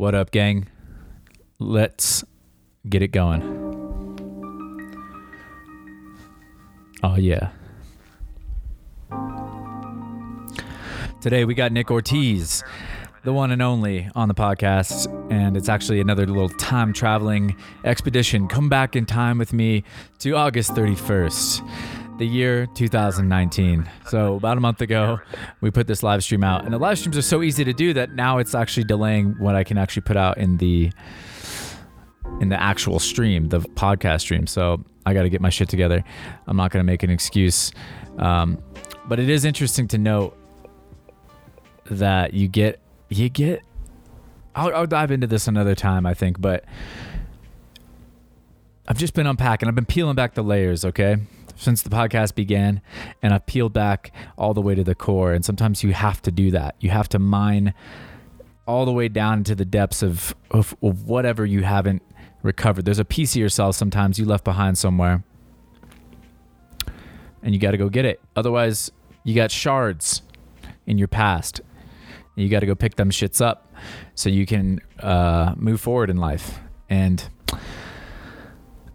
What up, gang? Let's get it going. Oh, yeah. Today we got Nick Ortiz, the one and only on the podcast, and it's actually another little time traveling expedition. Come back in time with me to August 31st, the year 2019. So, about a month ago, we put this live stream out, and the live streams are so easy to do that now it's actually delaying what I can actually put out in the in the actual stream, the podcast stream. So I got to get my shit together. I'm not to make an excuse. Um, but it is interesting to note that you get, you get, I'll, I'll dive into this another time, I think, but I've just been unpacking. I've been peeling back the layers, okay? Since the podcast began, and I've peeled back all the way to the core. And sometimes you have to do that. You have to mine all the way down into the depths of, of, of whatever you haven't recovered. There's a piece of yourself sometimes you left behind somewhere, and you got to go get it. Otherwise, you got shards in your past. You got to go pick them shits up so you can uh, move forward in life. And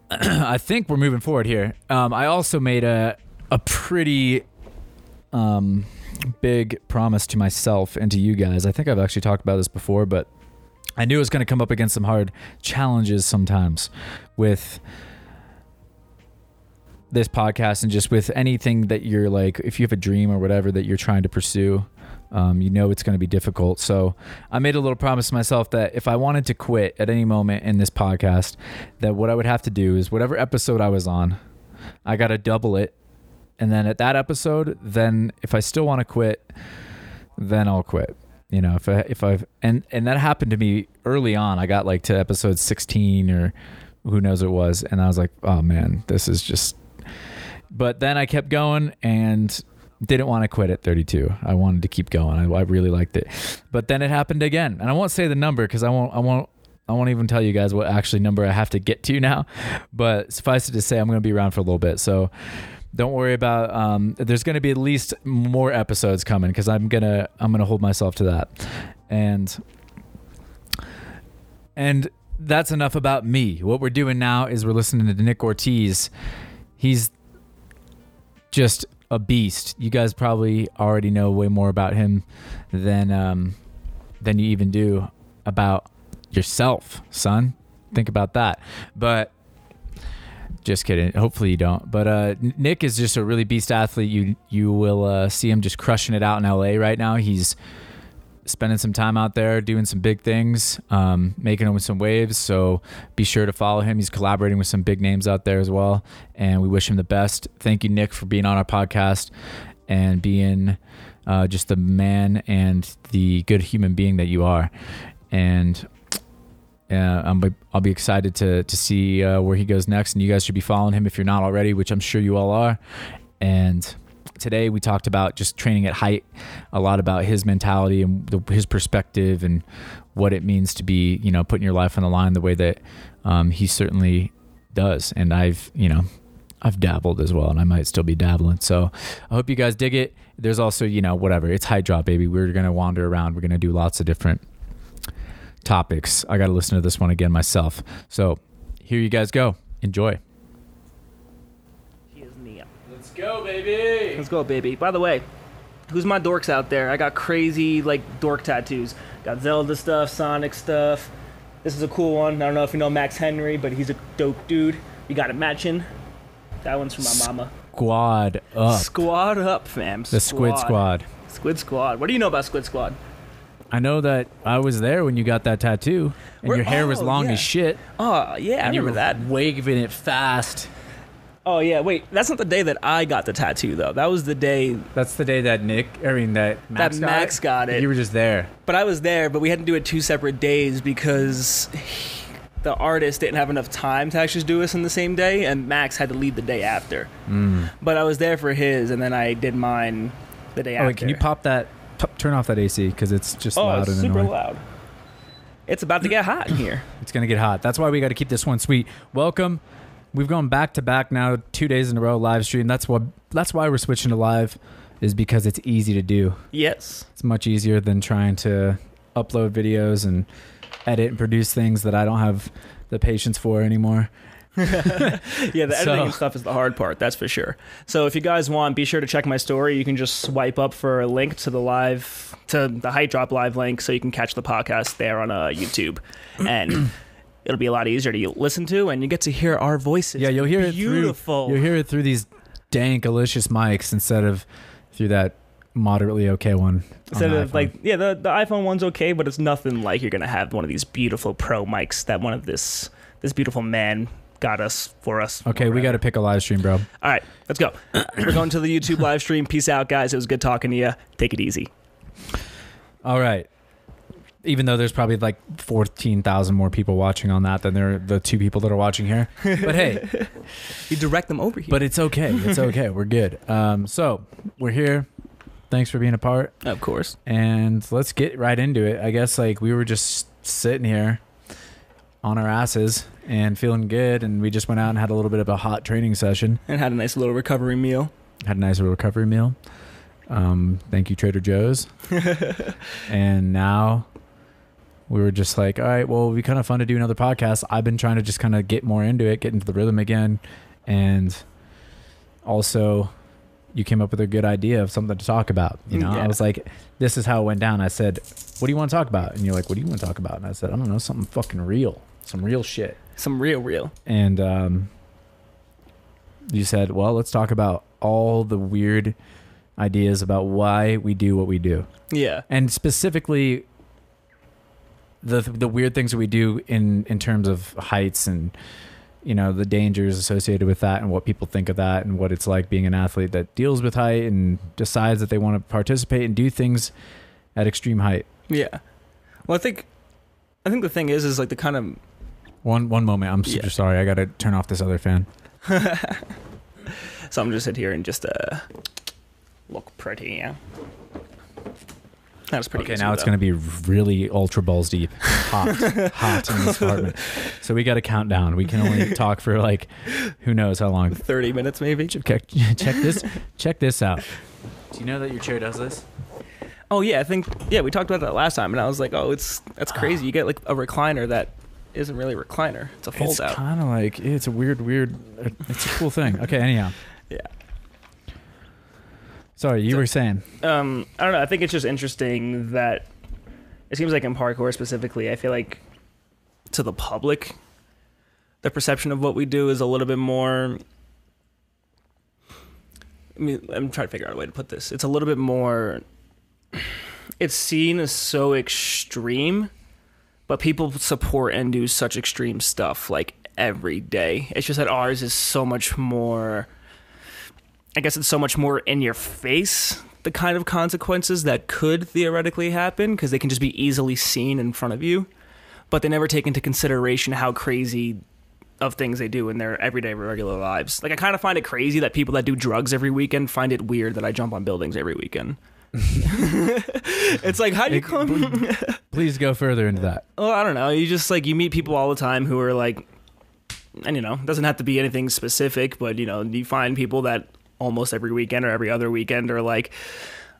I think we're moving forward here. Um, I also made a a pretty um, big promise to myself and to you guys. I think I've actually talked about this before, but I knew it was going to come up against some hard challenges sometimes with this podcast and just with anything that you're like, if you have a dream or whatever that you're trying to pursue, um, you know it's going to be difficult. So I made a little promise to myself that if I wanted to quit at any moment in this podcast, that what I would have to do is whatever episode I was on, I got to double it. And then at that episode, then if I still want to quit, then I'll quit you know if i if i've and and that happened to me early on i got like to episode 16 or who knows it was and i was like oh man this is just but then i kept going and didn't want to quit at 32 i wanted to keep going. I, I really liked it. But then it happened again. And i won't say the number because i won't i won't I won't even tell you guys what actually number I have to get to now, but suffice it to say, I'm going to be around for a little bit. So, don't worry about um, there's going to be at least more episodes coming because i'm gonna i'm gonna hold myself to that. And and that's enough about me. What we're doing now is we're listening to nick ortiz. He's just a beast you guys probably already know way more about him than um than you even do about yourself son think about that but just kidding. Hopefully you don't. But uh, Nick is just a really beast athlete. You you will uh, see him just crushing it out in LA right now. He's spending some time out there doing some big things, um, making some waves. So be sure to follow him. He's collaborating with some big names out there as well. And we wish him the best. Thank you, Nick, for being on our podcast and being uh, just the man and the good human being that you are. And uh, I'm, I'll be excited to to see uh, where he goes next, and you guys should be following him if you're not already, which I'm sure you all are. And today we talked about just training at height, a lot about his mentality and the, his perspective and what it means to be, you know, putting your life on the line the way that um, he certainly does. And I've, you know, I've dabbled as well, and I might still be dabbling. So I hope you guys dig it. There's also, you know, whatever. It's high drop, baby. We're gonna wander around. We're gonna do lots of different topics. I got to listen to this one again myself. So here you guys go. Enjoy. He is Nia. Let's go, baby. Let's go, baby. By the way, who's my dorks out there? I got crazy like dork tattoos. Got Zelda stuff, Sonic stuff. This is a cool one. I don't know if you know Max Henry, but he's a dope dude. You got it matching. That one's from my mama. Squad up. Squad up, fam. the Squid Squad. Squid Squad. What do you know about Squid Squad? I know that I was there when you got that tattoo, and Where- your hair was oh, long yeah. as shit. Oh yeah, I and you remember were that. Waving it fast. Oh yeah, wait, that's not the day that I got the tattoo though. That was the day, That's the day that Nick, I mean that Max, got, Max it. got it. You were just there. but I was there, but we had to do it two separate days because the artist didn't have enough time to actually do us in the same day, and Max had to leave the day after. Mm. But I was there for his, and then I did mine the day Oh, after. wait, can you pop that? p- turn off that AC because it's just Oh, loud it's and super annoying. loud. It's about to get hot in here. It's gonna get hot. That's why we got to keep this one sweet. Welcome. We've gone back to back now, two days in a row live stream. That's what. That's why we're switching to live, is because it's easy to do. Yes. It's much easier than trying to upload videos and edit and produce things that I don't have the patience for anymore. yeah, the editing So- and stuff is the hard part, that's for sure. So if you guys want, be sure to check my story. You can just swipe up for a link to the live, to the Height Drop live link, so you can catch the podcast there on uh, YouTube, and it'll be a lot easier to listen to, and you get to hear our voices. Yeah, you'll hear it through. You'll hear it through these dank, delicious mics instead of through that moderately okay one. Instead the of iPhone. like, yeah, the the iPhone one's okay, but it's nothing like you're gonna have one of these beautiful pro mics that one of this this beautiful man got us for us. Okay, we got to pick a live stream, bro. All right, let's go. We're going to the YouTube live stream. Peace out, guys. It was good talking to you. Take it easy. All right. Even though there's probably like 14,000 more people watching on that than there are the two people that are watching here. But hey, You direct them over here. but it's okay. It's okay. We're good. Um, so we're here. Thanks for being a part. of course, And let's get right into it. I guess like we were just sitting here on our asses and feeling good. And we just went out and had a little bit of a hot training session. and had a nice little recovery meal. Had a nice little recovery meal. Um, thank you, Trader Joe's. and now we were just like, all right, well, it'd be kind of fun to do another podcast. I've been trying to just kind of get more into it, get into the rhythm again. And also, you came up with a good idea of something to talk about. You know, Yeah. I was like, this is how it went down. I said, what do you want to talk about? And you're like, what do you want to talk about? And I said, I don't know, something fucking real, some real shit. Some real, real. And um, you said, well, let's talk about all the weird ideas about why we do what we do, Yeah, and specifically the the weird things that we do in in terms of heights and you know the dangers associated with that and what people think of that and what it's like being an athlete that deals with height and decides that they want to participate and do things at extreme height. yeah. Well, I think, I think the thing is, is like the kind of One one moment, I'm super Yeah. sorry. I got to turn off this other fan. so I'm just sit here and just uh look pretty. Yeah, that's pretty. Okay, easy, now it's going to be really ultra balls deep, hot, hot in this apartment. So we got to count down. We can only talk for like, who knows how long. thirty minutes maybe. Check, check this, check this out. Do you know that your chair does this? Oh yeah, I think yeah we talked about that last time, and I was like, oh, it's that's ah. crazy. You get like a recliner that isn't really a recliner; it's a fold It's out. kind of like it's a weird, weird. It's a cool thing. Okay, anyhow. Yeah. Sorry, you So- were saying. um, I don't know. I think it's just interesting that it seems like in parkour specifically, I feel like to the public, the perception of what we do is a little bit more. I mean, I'm trying to figure out a way to put this. It's a little bit more. It's seen as so extreme, but people support and do such extreme stuff like every day. It's just that ours is so much more. I guess it's so much more in your face the kind of consequences that could theoretically happen because they can just be easily seen in front of you, but they never take into consideration how crazy of things they do in their everyday regular lives. Like I kind of find it crazy that people that do drugs every weekend find it weird that I jump on buildings every weekend. it's like how do you come? Please go further into that. Well, I don't know. You just like you meet people all the time who are like, and you know, it doesn't have to be anything specific, but you know, you find people that almost every weekend or every other weekend or like,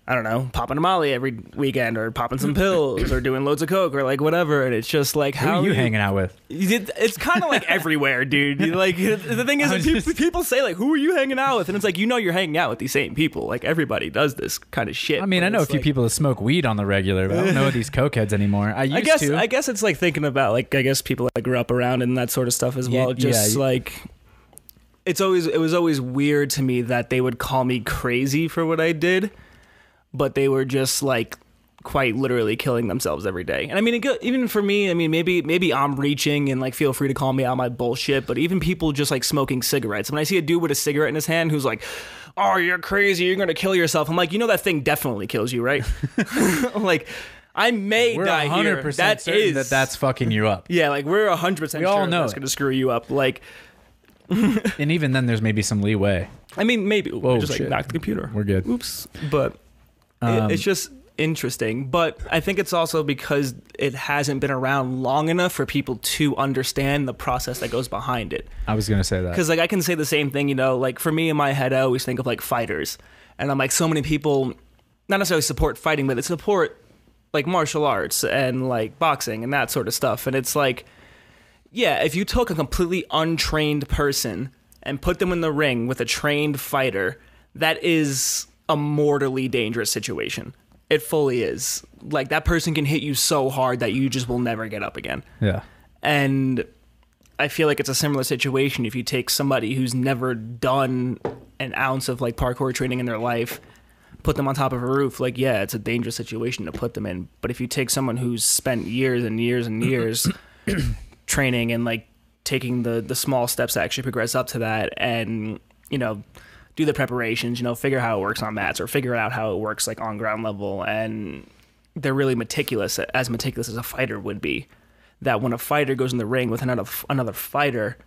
I don't know, popping a Molly every weekend or popping some pills or doing loads of coke or like whatever, and it's just like Who how are you do hanging out with? It's kind of like everywhere, dude. Like the thing is, people, just- people say like, "Who are you hanging out with?" And it's like you know you're hanging out with these same people. Like everybody does this kind of shit. I mean, I know a few like- people that smoke weed on the regular, but I don't know these cokeheads anymore. I used I guess to. I guess it's like thinking about like I guess people I grew up around and that sort of stuff as Yeah, well. Just yeah. like it's always it was always weird to me that they would call me crazy for what I did, but they were just like quite literally killing themselves every day. And I mean, it even for me, I mean, maybe maybe I'm reaching and like feel free to call me out my bullshit, but even people just like smoking cigarettes. When I see a dude with a cigarette in his hand who's like, "Oh, you're crazy, you're gonna kill yourself," I'm like, you know that thing definitely kills you, right? like. I may We're die here. 100% That certain is that that's fucking you up. yeah, like we're hundred percent We sure all know that's it. gonna screw you up. Like, And even then, there's maybe some leeway. I mean, maybe Whoa, just shit. like back to the computer. We're good. Oops, but it- Um, it's just interesting. But I think it's also because it hasn't been around long enough for people to understand the process that goes behind it. I was gonna say that. Because like I can say the same thing, you know, like for me in my head, I always think of like fighters, and I'm like so many people, not necessarily support fighting, but they support like martial arts and like boxing and that sort of stuff. And it's like, yeah, if you took a completely untrained person and put them in the ring with a trained fighter, that is a mortally dangerous situation. It fully is. Like that person can hit you so hard that you just will never get up again. Yeah. And I feel like it's a similar situation if you take somebody who's never done an ounce of like parkour training in their life, put them on top of a roof, like yeah, it's a dangerous situation to put them in. But if you take someone who's spent years and years and years training and like taking the the small steps to actually progress up to that and, you know, do the preparations, you know, figure how it works on mats or figure out how it works like on ground level. And they're really meticulous as meticulous as a fighter would be. That when a fighter goes in the ring with another another fighter,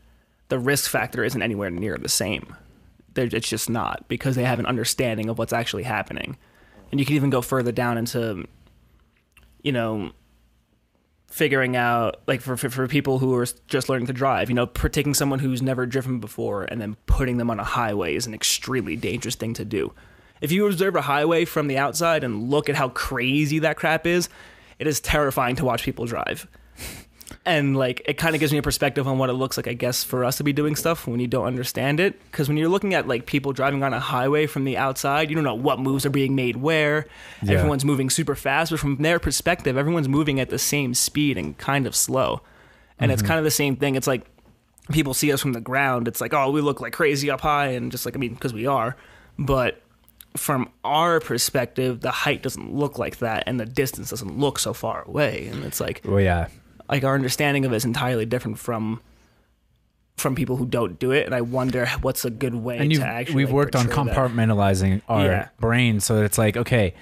the risk factor isn't anywhere near the same. They're, it's just not because they have an understanding of what's actually happening, and you can even go further down into, you know, figuring out like for for, for people who are just learning to drive. You know, taking someone who's never driven before and then putting them on a highway is an extremely dangerous thing to do. If you observe a highway from the outside and look at how crazy that crap is, it is terrifying to watch people drive and like it kind of gives me a perspective on what it looks like i guess for us to be doing stuff when you don't understand it. Because when you're looking at like people driving on a highway from the outside you don't know what moves are being made where. Yeah. everyone's moving super fast but from their perspective everyone's moving at the same speed and kind of slow. And it's mm-hmm. kind of the same thing. It's like people see us from the ground. It's like oh we look like crazy up high and just like i mean because we are. But from our perspective the height doesn't look like that and the distance doesn't look so far away. And it's like Well, yeah. Like our understanding of it is entirely different from from people who don't do it and i wonder what's a good way and to actually we've like, worked on portray that. compartmentalizing our Yeah. brain so that it's like okay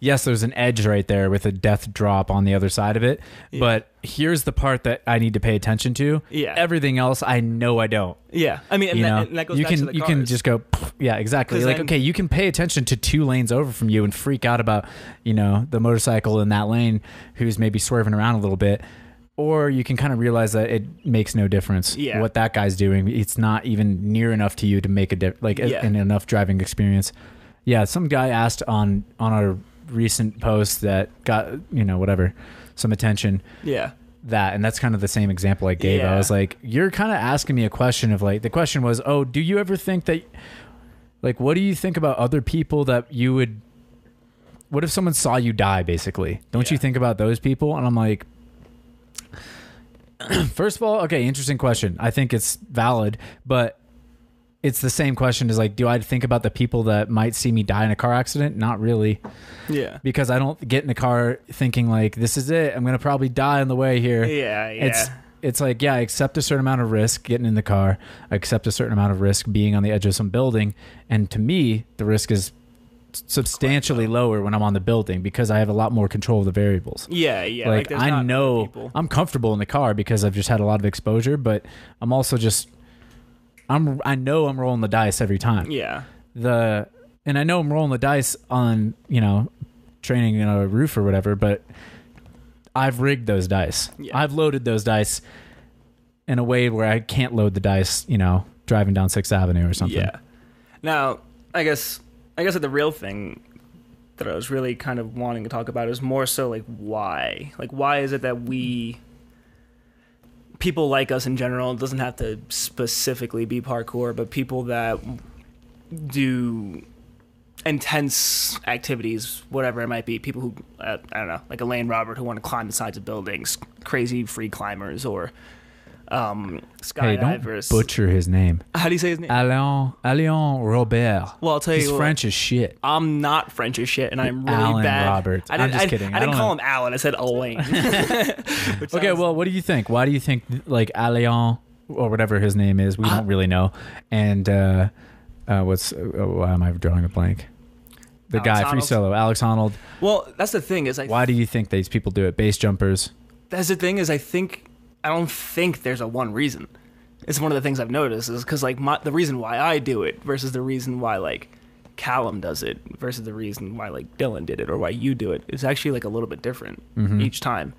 yes there's an edge right there with a death drop on the other side of it but here's the part that i need to pay attention to Yeah. everything else i know i don't yeah i mean and, you that, that goes you back can to the you can just go yeah exactly. like then- okay you can pay attention to two lanes over from you and freak out about you know the motorcycle in that lane who's maybe swerving around a little bit or you can kind of realize that it makes no difference Yeah. what that guy's doing. It's not even near enough to you to make a like a- an enough driving experience. Yeah some guy asked on on our recent post that got you know whatever some attention. Yeah. That and that's kind of the same example i gave. I was like you're kind of asking me a question of like the question was oh do you ever think that like what do you think about other people that you would what if someone saw you die basically? Don't you think about those people? And i'm like first of all okay interesting question i think it's valid but it's the same question as like do i think about the people that might see me die in a car accident not really yeah because I don't get in the car thinking like this is it. I'm gonna probably die on the way here. yeah yeah It's it's like yeah, I accept a certain amount of risk getting in the car. I accept a certain amount of risk being on the edge of some building, and to me, the risk is substantially lower when I'm on the building because I have a lot more control of the variables. yeah yeah like, there's I know. I'm comfortable in the car because I've just had a lot of exposure, but I'm also just I'm I know I'm rolling the dice every time yeah the and I know I'm rolling the dice on you know training in a roof or whatever, but I've rigged those dice. Yeah. I've loaded those dice in a way where I can't load the dice, you know, driving down Sixth Avenue or something. Yeah. Now, I guess I guess that the real thing that I was really kind of wanting to talk about is more so like why? Like why is it that we people like us in general, doesn't have to specifically be parkour, but people that do intense activities, whatever it might be, people who uh, I don't know, like Elaine Robert who want to climb the sides of buildings, crazy free climbers or um Hey, don't butcher his name. How do you say his name? Alain Alain Robert. Well, I'll tell He's you what. French as shit. I'm not French as shit, and I'm really Alan bad. Roberts. I I'm didn't, just I, kidding. I I didn't call know. him Alan. I said Alain. Okay, well, what do you think? Why do you think like Alain or whatever his name is? We don't really know. And uh, uh, what's uh, why am I drawing a blank? The Alex guy, free solo, Alex Honnold. well, that's the thing is, I Why do you think these people do it? Base jumpers. that's the thing is, I think I don't think there's a one reason. It's one of the things I've noticed is because like my, the reason why I do it versus the reason why like Callum does it versus the reason why like Dylan did it or why you do it is actually like a little bit different each time.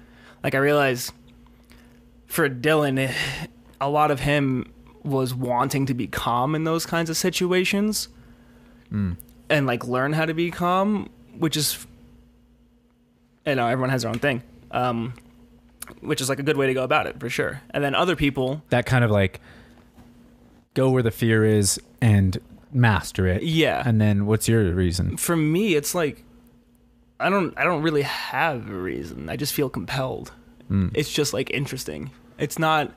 Like I realize for Dylan, a lot of him was wanting to be calm in those kinds of situations and like learn how to be calm, which is and know, everyone has their own thing, um, which is like a good way to go about it for sure. And then other people, That kind of like go where the fear is and master it. yeah. And then what's your reason? for me, it's like I don't I don't really have a reason. I just feel compelled. Mm. It's just like interesting. It's not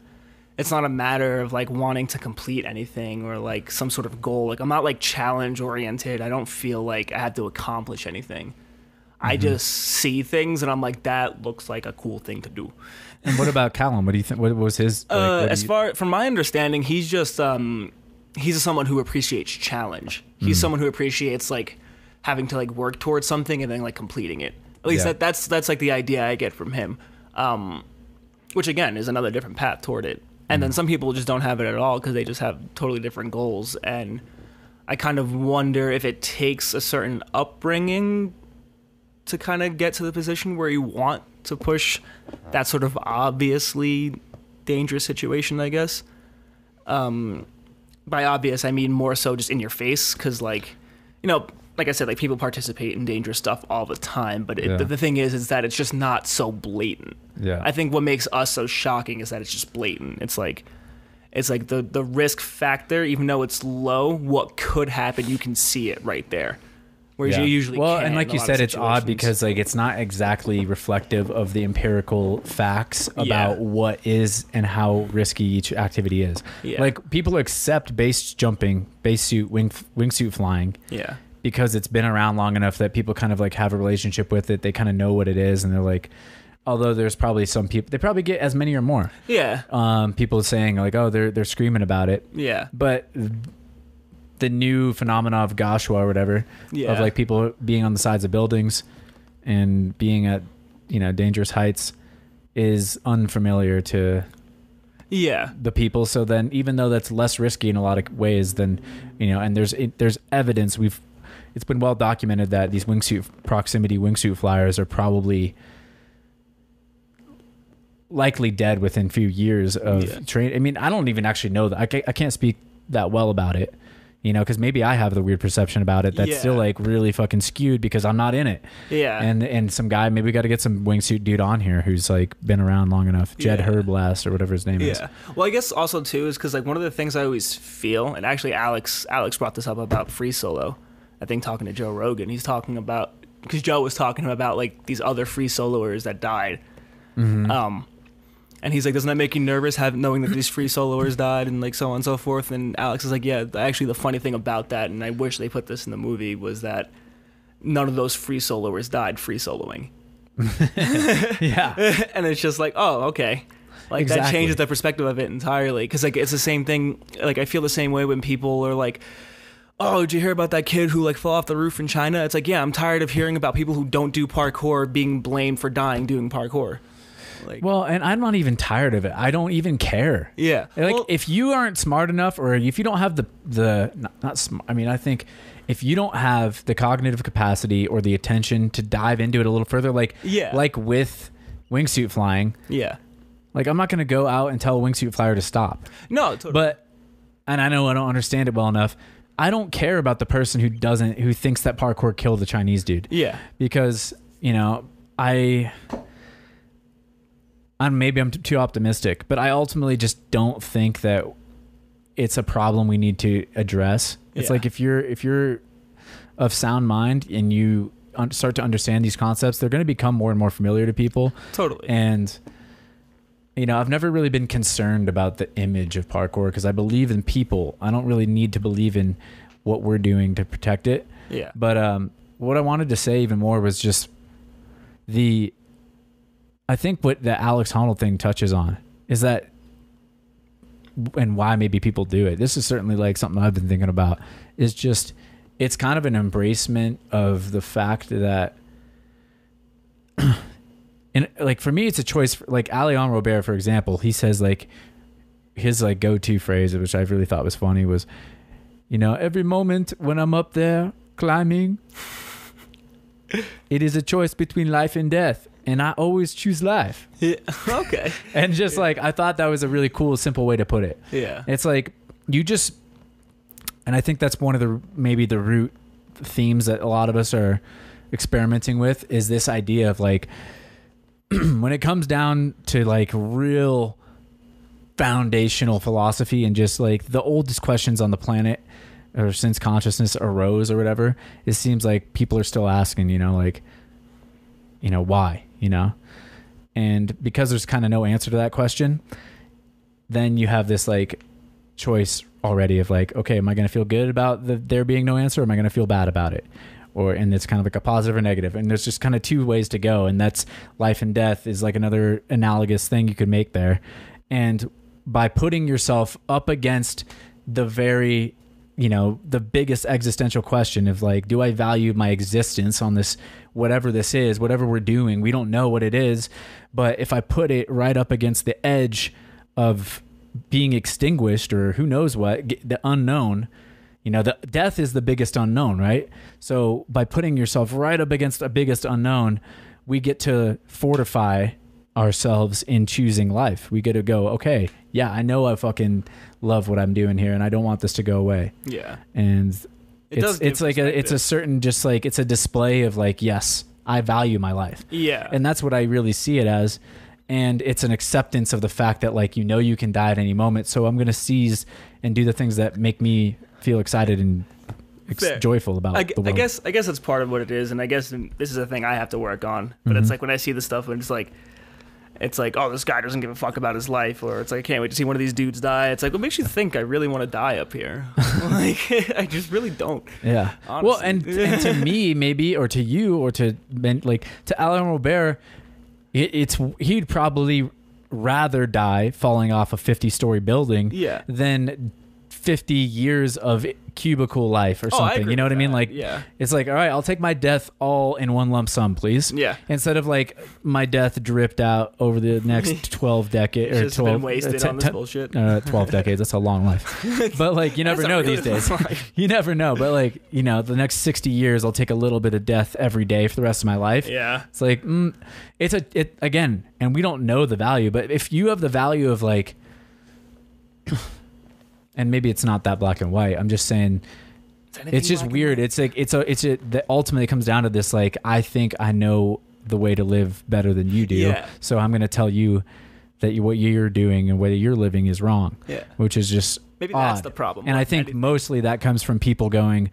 it's not a matter of like wanting to complete anything or like some sort of goal. Like I'm not like challenge oriented. I don't feel like I have to accomplish anything. I Mm-hmm. just see things and I'm like that looks like a cool thing to do. And what about Callum? What do you think? What was his? Like, Uh, what as you- far from my understanding, he's just um, he's someone who appreciates challenge. He's Hmm. someone who appreciates like having to like work towards something and then like completing it. At least Yeah. that, that's that's like the idea I get from him. Um, which again is another different path toward it. And Hmm. then some people just don't have it at all because they just have totally different goals. And I kind of wonder if it takes a certain upbringing to kind of get to the position where you want to push that sort of obviously dangerous situation, I guess. Um, by obvious, I mean more so just in your face, because like, you know, like I said, like people participate in dangerous stuff all the time, but it, Yeah. the, the thing is, is that it's just not so blatant. Yeah. I think what makes us so shocking is that it's just blatant. It's like, it's like the the risk factor, even though it's low, what could happen, you can see it right there. Whereas Yeah. you usually well, can't and like you said, it's odd because like it's not exactly reflective of the empirical facts about Yeah. what is and how risky each activity is. Yeah. Like people accept base jumping, base suit, wing wingsuit flying yeah, because it's been around long enough that people kind of like have a relationship with it. They kind of know what it is, and they're like, although there's probably some people they probably get as many or more. yeah, Um, people saying like, oh, they're they're screaming about it, yeah, but the new phenomena of Goshua or whatever yeah. of like people being on the sides of buildings and being at you know dangerous heights is unfamiliar to yeah, the people so then even though that's less risky in a lot of ways than you know and there's it, there's evidence we've it's been well documented that these wingsuit proximity wingsuit flyers are probably likely dead within a few years of Yeah. train i mean i don't even actually know that i I can't speak that well about it you know because maybe i have the weird perception about it that's still like really fucking skewed because i'm not in it yeah. and and some guy maybe we got to get some wingsuit dude on here who's like been around long enough jed Yeah. herblast or whatever his name is Yeah. Well, I guess also too is because like one of the things I always feel, and actually Alex Alex brought this up about free solo. I think talking to Joe Rogan, he's talking about because Joe was talking about like these other free soloers that died. Mm-hmm. Um, and he's like, doesn't that make you nervous, have knowing that these free soloers died and like so on and so forth? And Alex is like, yeah. Actually, the funny thing about that, and I wish they put this in the movie, was that none of those free soloers died free soloing. yeah and it's just like, oh, okay. Like that changes the perspective of it entirely. Because like it's the same thing. Like I feel the same way when people are like, "Oh, did you hear about that kid who like fell off the roof in China?" It's like, yeah, I'm tired of hearing about people who don't do parkour being blamed for dying doing parkour. Like, Well, and I'm not even tired of it. I don't even care. yeah, Like Well, if you aren't smart enough or if you don't have the the not, not smart, I mean, I think if you don't have the cognitive capacity or the attention to dive into it a little further like Yeah. like with wingsuit flying, yeah, like I'm not going to go out and tell a wingsuit flyer to stop. no, totally. But and I know I don't understand it well enough. I don't care about the person who doesn't who thinks that parkour killed the Chinese dude yeah, because you know I I'm maybe I'm too optimistic, but I ultimately just don't think that it's a problem we need to address. It's Yeah. like if you're if you're of sound mind and you un- start to understand these concepts, they're going to become more and more familiar to people. totally. And you know, I've never really been concerned about the image of parkour because I believe in people. I don't really need to believe in what we're doing to protect it. yeah, But um, what I wanted to say even more was just the. I think what the Alex Honnold thing touches on is that, and why maybe people do it. This is certainly like something I've been thinking about. Is just, it's kind of an embracement of the fact that, and like for me, it's a choice. For, like Alain Robert, for example, he says like, his like go-to phrase, which I really thought was funny, was, you know, every moment when I'm up there climbing, it is a choice between life and death, and I always choose life. yeah. okay, And just like I thought that was a really cool, simple way to put it. yeah, It's like you just, and I think that's one of the maybe the root themes that a lot of us are experimenting with is this idea of like when it comes down to like real foundational philosophy and just like the oldest questions on the planet or since consciousness arose or whatever, it seems like people are still asking, you know, like, you know, why, you know? And because there's kind of no answer to that question, then you have this like choice already of like, okay, am I going to feel good about the, there being no answer? Or am I going to feel bad about it? Or, and it's kind of like a positive or negative. And there's just kind of two ways to go. And that's life and death is like another analogous thing you could make there. And by putting yourself up against the very you know the biggest existential question of like do i value my existence on this whatever this is whatever we're doing we don't know what it is. But if i put it right up against the edge of being extinguished or who knows what the unknown you know the death is the biggest unknown right? So by putting yourself right up against the biggest unknown we get to fortify ourselves in choosing life. We get to go okay yeah i know i fucking love what i'm doing here and i don't want this to go away. Yeah. and It it's does it's like a it's a certain just like it's a display of like yes i value my life Yeah. and that's what I really see it as. And it's an acceptance of the fact that like you know you can die at any moment, so I'm gonna seize and do the things that make me feel excited and Fair. joyful about I, the world. I guess I guess that's part of what it is, and I guess this is a thing I have to work on. But Mhm. it's like when I see the stuff, and it's like, it's like, oh, this guy doesn't give a fuck about his life, or it's like, I can't wait to see one of these dudes die. It's like, what makes you think I really want to die up here? like, I just really don't. Yeah. Well, and, and to me, maybe, or to you, or to like to Alain Robert, it, it's he'd probably rather die falling off a 50 story building Yeah. than 50 years of cubicle life or Oh, something. agree you know what I mean? that. Like, yeah, it's like, all right, I'll take my death all in one lump sum, please. yeah. Instead of like my death dripped out over the next 12 decades or 12 been wasted uh, on this bullshit. uh, 12 decades. That's a long life. But like, you never know really these days. life. You never know. But like, you know, the next 60 years, I'll take a little bit of death every day for the rest of my life. Yeah, It's like, mm, it's a, it again, and we don't know the value, but if you have the value of like, and maybe it's not that black and white, I'm just saying, it's just weird. It's like, it's a, it's a, that ultimately comes down to this, like, I think I know the way to live better than you do. Yeah. So I'm going to tell you that you, what you're doing and the way you're living is wrong, Yeah, which is just maybe that's the problem. and I think anything. mostly that comes from people going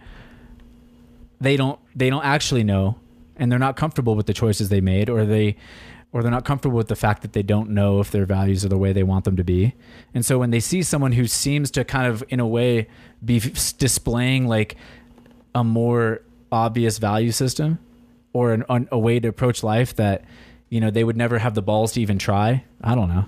they don't they don't actually know and they're not comfortable with the choices they made or they or they're not comfortable with the fact that they don't know if their values are the way they want them to be. And so when they see someone who seems to kind of in a way be displaying like a more obvious value system or an, an, a way to approach life that you know they would never have the balls to even try, I don't know.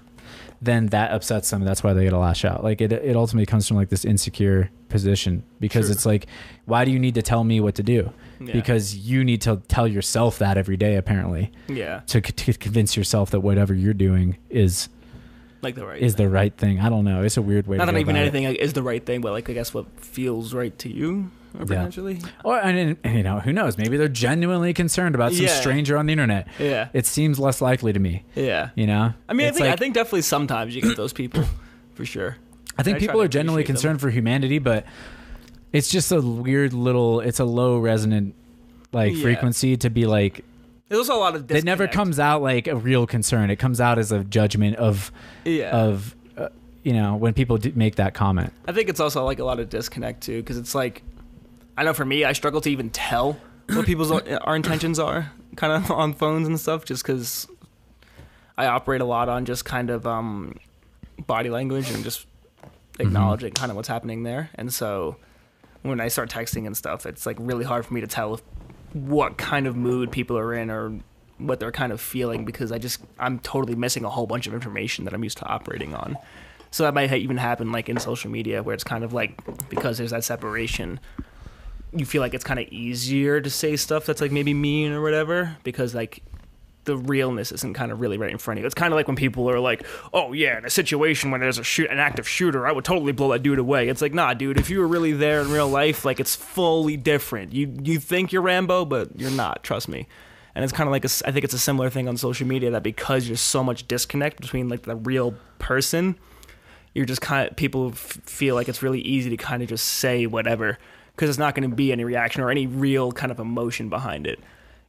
Then that upsets them. That's why they get a lash out. Like it, it ultimately comes from like this insecure position because True. it's like, why do you need to tell me what to do? Yeah. Because you need to tell yourself that every day, apparently, yeah, to, to convince yourself that whatever you're doing is like the right is thing. the right thing. I don't know. It's a weird way. Not to that even about it. anything like, is the right thing, but like I guess what feels right to you, or Yeah. potentially. Or and, and, you know, who knows? Maybe they're genuinely concerned about some Yeah. stranger on the internet. Yeah, It seems less likely to me. yeah. You know. I mean, I think I think definitely sometimes you get those people, for sure. I think I people are genuinely appreciate them. concerned for humanity, but it's just a weird little. It's a low resonant like Yeah. frequency to be like. There's also a lot of It never comes out like a real concern. It comes out as a judgment of Yeah, of uh, you know when people make that comment. I think it's also like a lot of disconnect too, because it's like, I know for me, I struggle to even tell what people's our intentions are, kind of on phones and stuff, just because I operate a lot on just kind of um, body language and just acknowledging kind of what's happening there, and so when I start texting and stuff, it's like really hard for me to tell if, what kind of mood people are in or what they're kind of feeling because I just I'm totally missing a whole bunch of information that I'm used to operating on. So that might even happen like in social media where it's kind of like because there's that separation, you feel like it's kind of easier to say stuff that's like maybe mean or whatever because like the realness isn't kind of really right in front of you. It's kind of like when people are like, "Oh yeah, in a situation when there's a shoot an active shooter, I would totally blow that dude away." It's like, "Nah, dude, if you were really there in real life, like it's fully different. You you think you're Rambo, but you're not, trust me." And it's kind of like a I think it's a similar thing on social media that because there's so much disconnect between like the real person, you're just kind of people f- feel like it's really easy to kind of just say whatever because it's not going to be any reaction or any real kind of emotion behind it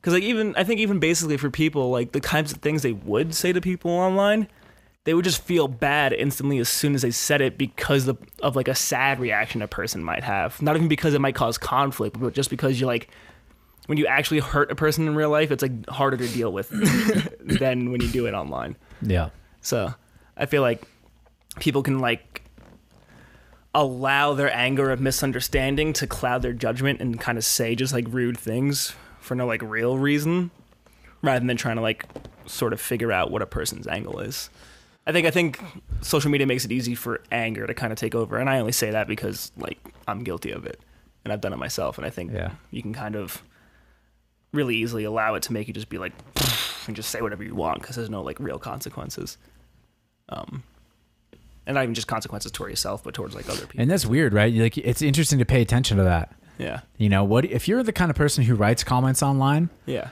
Because like even I think even basically for people like the kinds of things they would say to people online, they would just feel bad instantly as soon as they said it because of, of like a sad reaction a person might have. Not even because it might cause conflict, but just because you're like when you actually hurt a person in real life, it's like harder to deal with than when you do it online. Yeah. So I feel like people can like allow their anger of misunderstanding to cloud their judgment and kind of say just like rude things for no like real reason rather than trying to like sort of figure out what a person's angle is. I think I think social media makes it easy for anger to kind of take over and I only say that because like I'm guilty of it and I've done it myself and I think Yeah. you can kind of really easily allow it to make you just be like and just say whatever you want because there's no like real consequences um and not even just consequences toward yourself but towards like other people And that's weird, right? Like it's interesting to pay attention to that. Yeah You know, what if you're the kind of person who writes comments online? yeah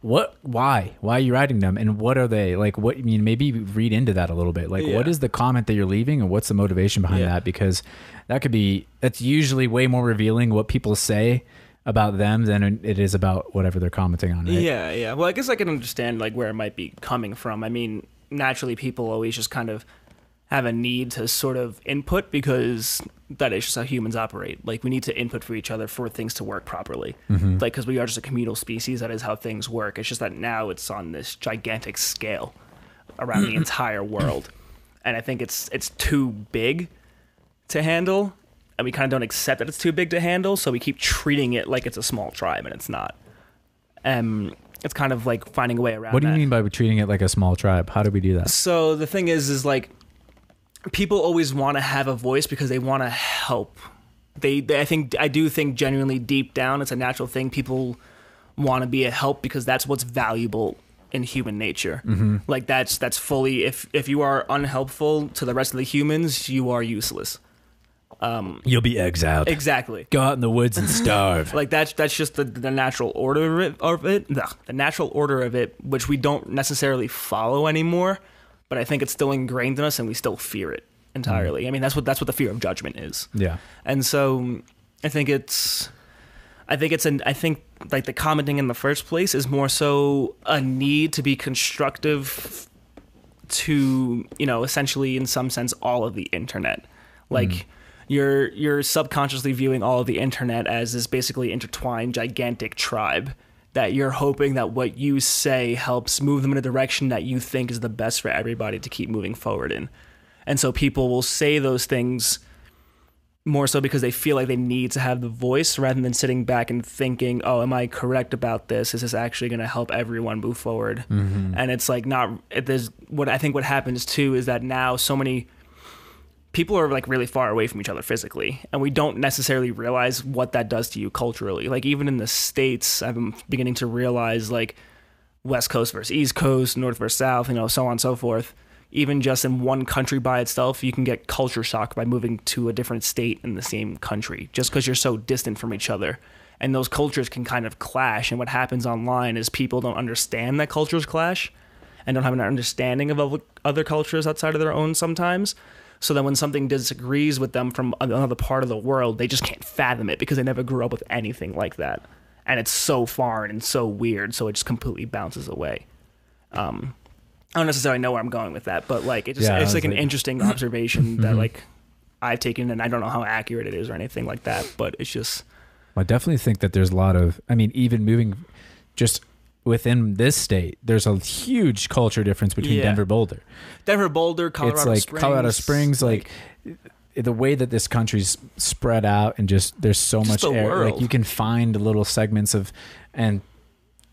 What? Why? Why are you writing them? And what are they? Like, what? I mean, maybe read into that a little bit. Like, what Yeah. is the comment that you're leaving, and what's the motivation behind Yeah. that? Because that could be. That's usually way more revealing what people say about them than it is about whatever they're commenting on. Right? yeah yeah well i guess i can understand like where it might be coming from i mean naturally people always just kind of have a need to sort of input because that is just how humans operate like we need to input for each other for things to work properly like because we are just a communal species that is how things work it's just that now it's on this gigantic scale around the entire world and i think it's it's too big to handle and we kind of don't accept that it's too big to handle so we keep treating it like it's a small tribe and it's not um it's kind of like finding a way around What do you that. mean by treating it like a small tribe? How do we do that? So the thing is, is like people always want to have a voice because they want to help. They, they, I think, I do think genuinely deep down, it's a natural thing. People want to be a help because that's what's valuable in human nature. Mm-hmm. Like that's that's fully. If if you are unhelpful to the rest of the humans, you are useless. Um, You'll be exiled. Exactly. Go out in the woods and starve. Like that's that's just the, the natural order of it, of it. The natural order of it, which we don't necessarily follow anymore, but I think it's still ingrained in us, and we still fear it entirely. Mm. I mean, that's what that's what the fear of judgment is. yeah. And so I think it's I think it's an I think like the commenting in the first place is more so a need to be constructive to, you know, essentially in some sense all of the internet. Like mm. you're you're subconsciously viewing all of the internet as this basically intertwined gigantic tribe that you're hoping that what you say helps move them in a direction that you think is the best for everybody to keep moving forward in. And so people will say those things more so because they feel like they need to have the voice rather than sitting back and thinking, "Oh, am I correct about this? Is this actually going to help everyone move forward?" Mm-hmm. And it's like not. It, there's what I think what happens too is that now so many people are like really far away from each other physically, and we don't necessarily realize what that does to you culturally. Like even in the states, I'm beginning to realize like West Coast versus East Coast, North versus South, you know, so on and so forth. Even just in one country by itself, you can get culture shock by moving to a different state in the same country just because you're so distant from each other. And those cultures can kind of clash. And what happens online is people don't understand that cultures clash and don't have an understanding of other- cultures outside of their own sometimes. So that when something disagrees with them from another part of the world, they just can't fathom it because they never grew up with anything like that. And it's so foreign and so weird, so it just completely bounces away. Um, I don't necessarily know where I'm going with that, but like it just Yeah, it's was like an interesting observation that like I've taken, and I don't know how accurate it is or anything like that, but it's just I definitely think that there's a lot of. I mean, even moving just within this state, there's a huge culture difference between Yeah. Denver Boulder. Denver, Boulder, Colorado it's like Springs, Colorado Springs, like, the way that this country's spread out and just there's so Just much the air. Like you can find little segments of, and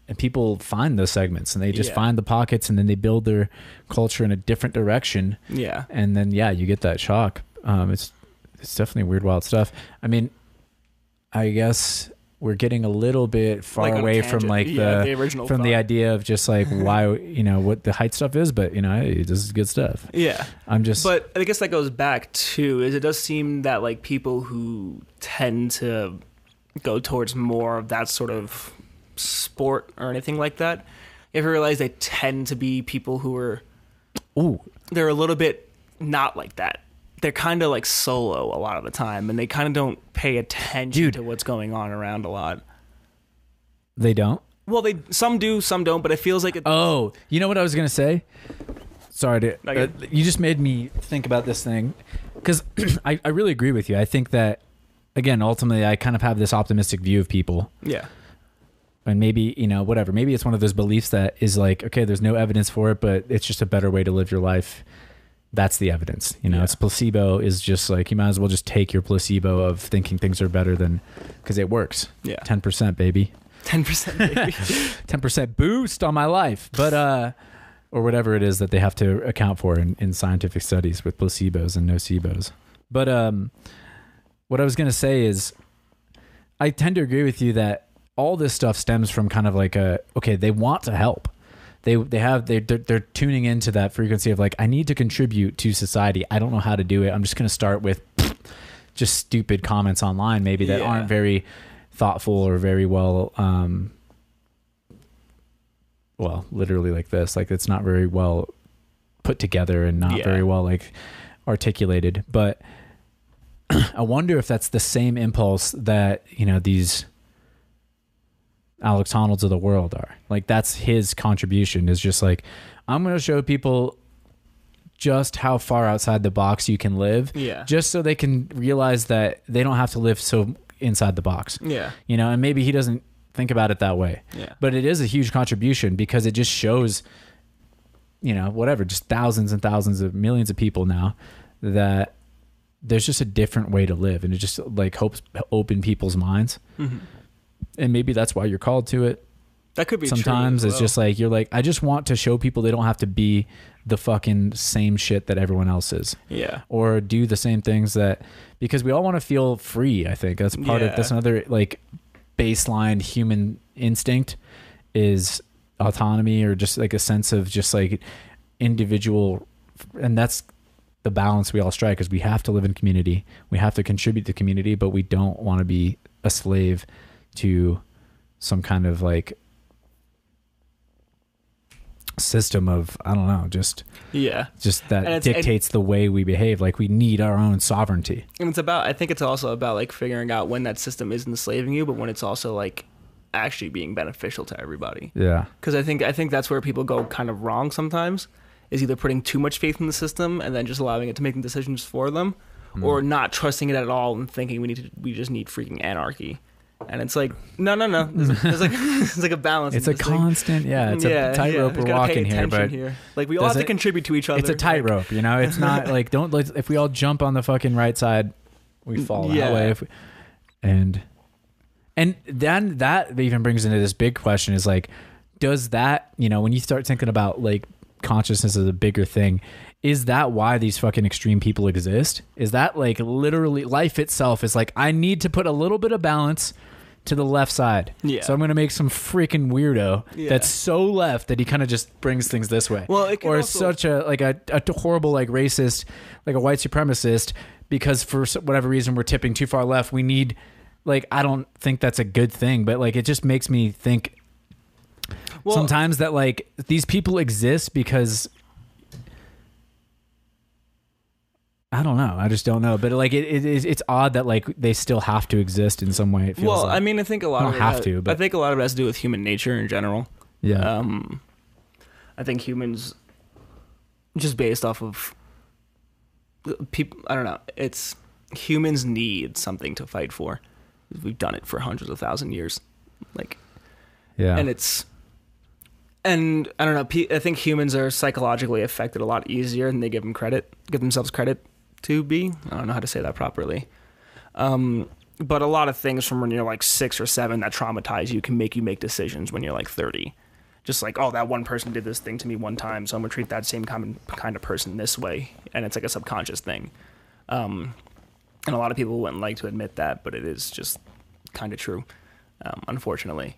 and people find those segments and they just Yeah. find the pockets and then they build their culture in a different direction yeah, and then yeah, you get that shock. Um, it's it's definitely weird, wild stuff. I mean, I guess we're getting a little bit far Like away from like Yeah, the, the original from the idea of just like why you know what the height stuff is, but you know hey, this is good stuff. yeah. I'm just But I guess that goes back to is it does seem that like people who tend to go towards more of that sort of sport or anything like that, you ever realize they tend to be people who are ooh they're a little bit not like that. They're kind of like solo a lot of the time, and they kind of don't pay attention Dude. to what's going on around a lot. they don't. Well, they some do, some don't, but it feels like it. Oh, you know what I was gonna say? Sorry, to, Okay. uh, you just made me think about this thing because I, I really agree with you. I think that again, ultimately, I kind of have this optimistic view of people, yeah, and maybe you know, whatever. Maybe it's one of those beliefs that is like, okay, there's no evidence for it, but it's just a better way to live your life. That's the evidence. You know, Yeah. it's placebo is just like you might as well just take your placebo of thinking things are better than because it works. yeah, Ten percent, baby. ten percent maybe. ten percent boost on my life, but uh, or whatever it is that they have to account for in, in scientific studies with placebos and nocebos. But um, what I was gonna say is, I tend to agree with you that all this stuff stems from kind of like a okay, they want to help. They they have they they're, they're tuning into that frequency of like I need to contribute to society. I don't know how to do it. I'm just gonna start with just stupid comments online maybe that Yeah. aren't very thoughtful or very well um well literally like this like it's not very well put together and not Yeah. very well like articulated but i wonder if that's the same impulse that you know these alex honnolds of the world are. Like that's his contribution is just like i'm going to show people just how far outside the box you can live Yeah, just so they can realize that they don't have to live so inside the box. Yeah, you know and maybe he doesn't think about it that way. Yeah, but it is a huge contribution because it just shows you know whatever just thousands and thousands of millions of people now that there's just a different way to live. And it just like hopes open people's minds. Mhm. And maybe that's why you're called to it. That could be sometimes it's well. just like you're like i just want to show people they don't have to be the fucking same shit that everyone else is. Yeah, or do the same things that because we all want to feel free i think. That's part of that's another like baseline human instinct is autonomy or just like a sense of just like individual and that's the balance we all strike is we have to live in community. We have to contribute to community but we don't want to be a slave to some kind of like system of i don't know just yeah. just that And it's- and- dictates the way we behave. Like we need our own sovereignty. And it's about. I think it's also about like figuring out when that system is enslaving you, but when it's also like actually being beneficial to everybody. Yeah. Because I think I think that's where people go kind of wrong sometimes. Is either putting too much faith in the system and then just allowing it to make decisions for them, hmm. or not trusting it at all and thinking we need to we just need freaking anarchy. And it's like no no no. There's, there's like it's like a balance. It's a constant. Yeah. It's Yeah, a tightrope yeah. we're Just gotta pay walking here, but like we all have to contribute to each other. it's a tightrope. You know, it's not like don't let if we all jump on the fucking right side, we fall Yeah. that way. If we, and and then that even brings into this big question: is like, does that you know when you start thinking about like consciousness as a bigger thing? Is that why these fucking extreme people exist? Is that like literally life itself is like I need to put a little bit of balance to the left side. Yeah. So I'm gonna make some freaking weirdo Yeah. that's so left that he kind of just brings things this way. Well, it or also- such a like a, a horrible like racist, like a white supremacist, because for whatever reason we're tipping too far left. We need like I don't think that's a good thing, but like it just makes me think Well, sometimes that like these people exist because I don't know. I just don't know. But like it, it it's odd that like they still have to exist in some way. It feels Well, like. I mean, I think a lot Don't of it have has- to, but- I think a lot of it has to do with human nature in general. yeah. Um, I think humans, just based off of people, I don't know. It's humans need something to fight for. We've done it for hundreds of thousand years, like, yeah. and it's, and I don't know. I think humans are psychologically affected a lot easier than they give them credit, give themselves credit to be. I don't know how to say that properly. Um, but a lot of things from when you're like six or seven that traumatize you can make you make decisions when you're like 30 just like oh that one person did this thing to me one time so i'm gonna treat that same kind kind of person this way. And it's like a subconscious thing. Um, and a lot of people wouldn't like to admit that but it is just kind of true um, unfortunately.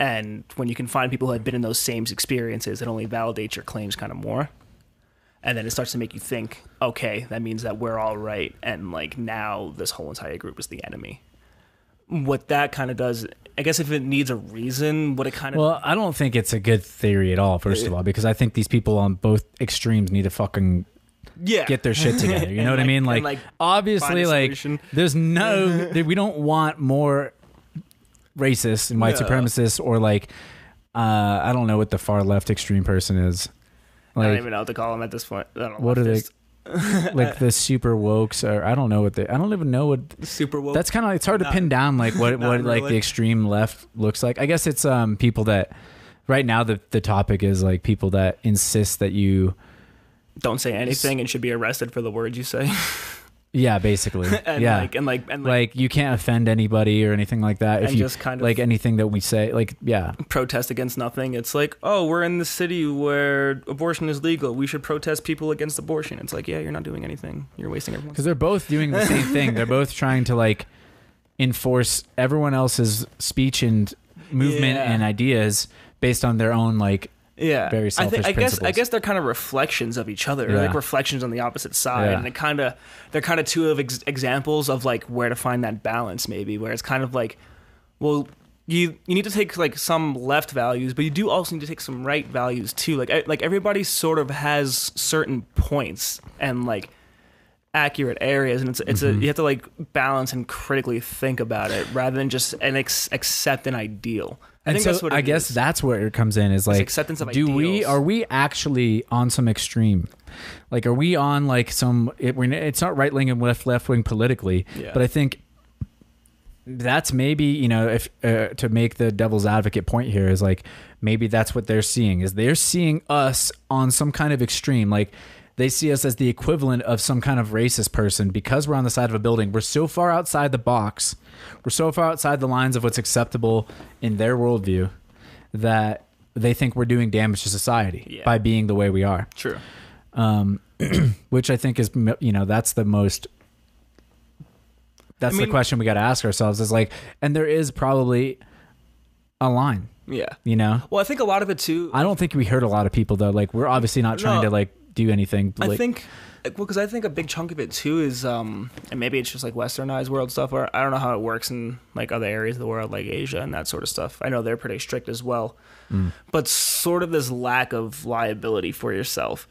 And when you can find people who have been in those same experiences it only validates your claims kind of more and then it starts to make you think okay that means that we're all right and like now this whole entire group is the enemy what that kind of does i guess if it needs a reason what it kind of Well, I don't think it's a good theory at all. First of all, because I think these people on both extremes need to fucking yeah get their shit together. You know what I mean? Like, like, obviously, like there's no we don't want more racist and white Yeah. supremacist or like uh I don't know what the far left extreme person is. I don't even know what to call them at this point. I don't know what are they like the super wokes or I don't know what they I don't even know what super woke. that's kind of it's hard to pin down like what not what like the extreme left looks like. I guess it's um people that right now the the topic is like people that insist that you don't say anything and should be arrested for the words you say. yeah basically and yeah like and like and like, like you can't offend anybody or anything like that if and you just kind of like anything that we say like yeah protest against nothing. It's like, oh, we're in the city where abortion is legal. We should protest people against abortion. It's like, yeah, you're not doing anything. You're wasting everyone's because they're both doing the same thing they're both trying to like enforce everyone else's speech and movement Yeah. and ideas based on their own like yeah very I, selfish think, I guess I guess they're kind of reflections of each other, Yeah. like reflections on the opposite side, Yeah. and it kind of they're kind of two of ex- examples of like where to find that balance, maybe where it's kind of like, well. You, you need to take like some left values, but you do also need to take some right values too. Like I- like everybody sort of has certain points and like accurate areas, and it's it's Mm-hmm. a you have to like balance and critically think about it rather than just an ex- accept an ideal. I and think so that's what I guess is. that's where it comes in is like acceptance of do we are we actually on some extreme like are we on like some it, we're, it's not right wing and left left wing politically Yeah. but I think that's maybe you know if uh, to make the devil's advocate point here is like maybe that's what they're seeing is they're seeing us on some kind of extreme like they see us as the equivalent of some kind of racist person because we're on the side of a building we're so far outside the box we're so far outside the lines of what's acceptable in their worldview that they think we're doing damage to society Yeah. by being the way we are true. um, which I think is you know that's the most that's I the question we got to ask ourselves is like and there is probably a line Yeah. you know Well, I think a lot of it too. I don't think we hurt a lot of people though like we're obviously not trying No. to like do anything I think, well, because I think a big chunk of it too is, um, and maybe it's just like westernized world stuff, or I don't know how it works in like other areas of the world, like Asia and that sort of stuff. I know they're pretty strict as well, Mm. but sort of this lack of liability for yourself.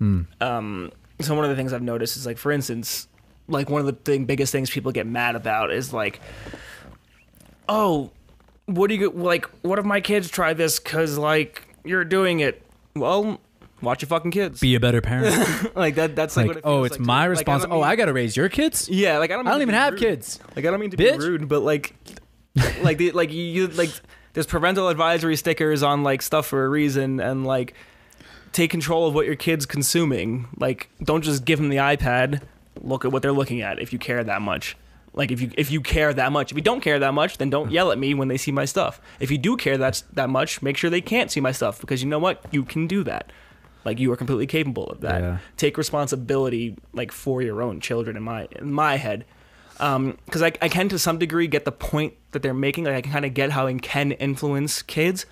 Mm. Um, so one of the things I've noticed is like, for instance, like one of the thing, biggest things people get mad about is like, oh, what do you like? What if my kids try this because like you're doing it? Well, watch your fucking kids. be a better parent like that. That's like, like what it oh it's like my me. Like, response oh mean- I got to raise your kids yeah. Like I don't. I don't even have rude. kids Like I don't mean to Bitch. be rude, but like, like the like you like there's parental advisory stickers on like stuff for a reason, and like take control of what your kid's consuming. Like don't just give them the iPad. Look at what they're looking at if you care that much. Like if you if you care that much. If you don't care that much, then don't yell at me when they see my stuff. If you do care that that much, make sure they can't see my stuff because you know what? You can do that. Like you are completely capable of that. Yeah. Take responsibility like for your own children in my in my head. Um, because I, I can to some degree get the point that they're making. Like I can kind of get how it can influence kids,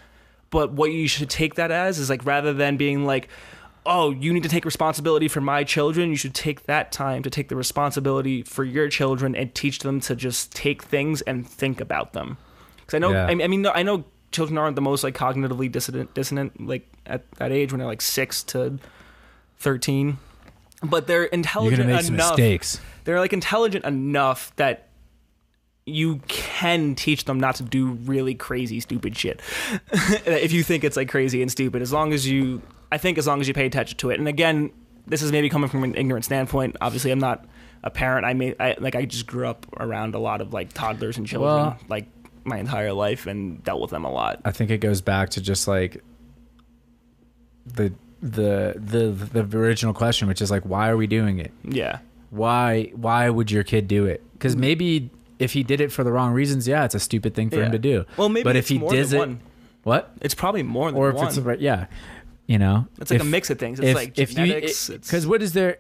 but what you should take that as is like rather than being like, oh, you need to take responsibility for my children, you should take that time to take the responsibility for your children and teach them to just take things and think about them. Because I know, Yeah. I mean, I know children aren't the most like cognitively dissonant, dissonant like at that age when they're like six to thirteen, but they're you're intelligent gonna make some enough mistakes. they're like intelligent enough that you can teach them not to do really crazy stupid shit. If you think it's like crazy and stupid as long as you i think as long as you pay attention to it. And again this is maybe coming from an ignorant standpoint. Obviously i'm not a parent. I may I, like i just grew up around a lot of like toddlers and children Well- like my entire life and dealt with them a lot I think it goes back to just like the the the the original question, which is like, why are we doing it? yeah Why why would your kid do it? Because mm-hmm. maybe if he did it for the wrong reasons, yeah, it's a stupid thing for Yeah. him to do. well maybe but it's if he does it, one. what? it's probably more than Or if one it's right, yeah, you know, it's like if- a mix of things it's like genetics because what is their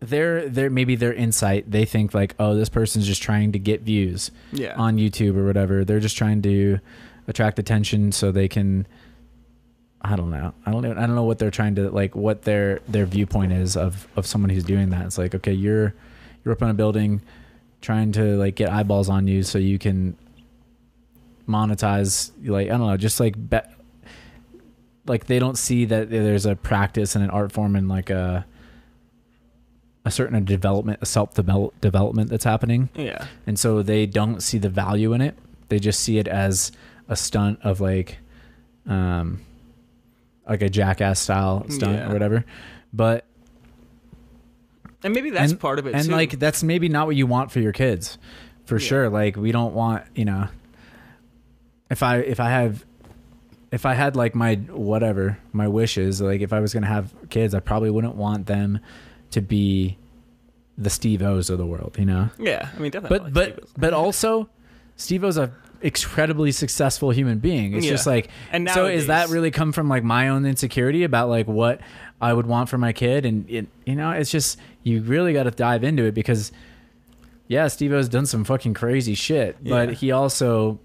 their their maybe their insight? They think like, oh, this person's just trying to get views yeah on YouTube or whatever. They're just trying to attract attention so they can. I don't know. I don't. Even, I don't know what they're trying to like. What their their viewpoint is of of someone who's doing that. It's like okay, you're you're up on a building, trying to like get eyeballs on you so you can monetize. Like I don't know, just like bet. Like they don't see that there's a practice and an art form and like a a certain development, a self development that's happening yeah and so they don't see the value in it they just see it as a stunt of like, um, like a jackass style stunt Yeah. or whatever. But And maybe that's and, part of it and too. like that's maybe not what you want for your kids, for Yeah. sure. Like we don't want you know. If I if I have, if I had like my whatever my wishes, like if I was gonna have kids, I probably wouldn't want them to be the Steve O's of the world, you know. yeah, I mean definitely. But but but also, Steve O's a incredibly successful human being. It's Yeah. just like And so is that really come from like my own insecurity about like what I would want for my kid and it, you know it's just you really got to dive into it because yeah, Steve O's done some fucking crazy shit, but he also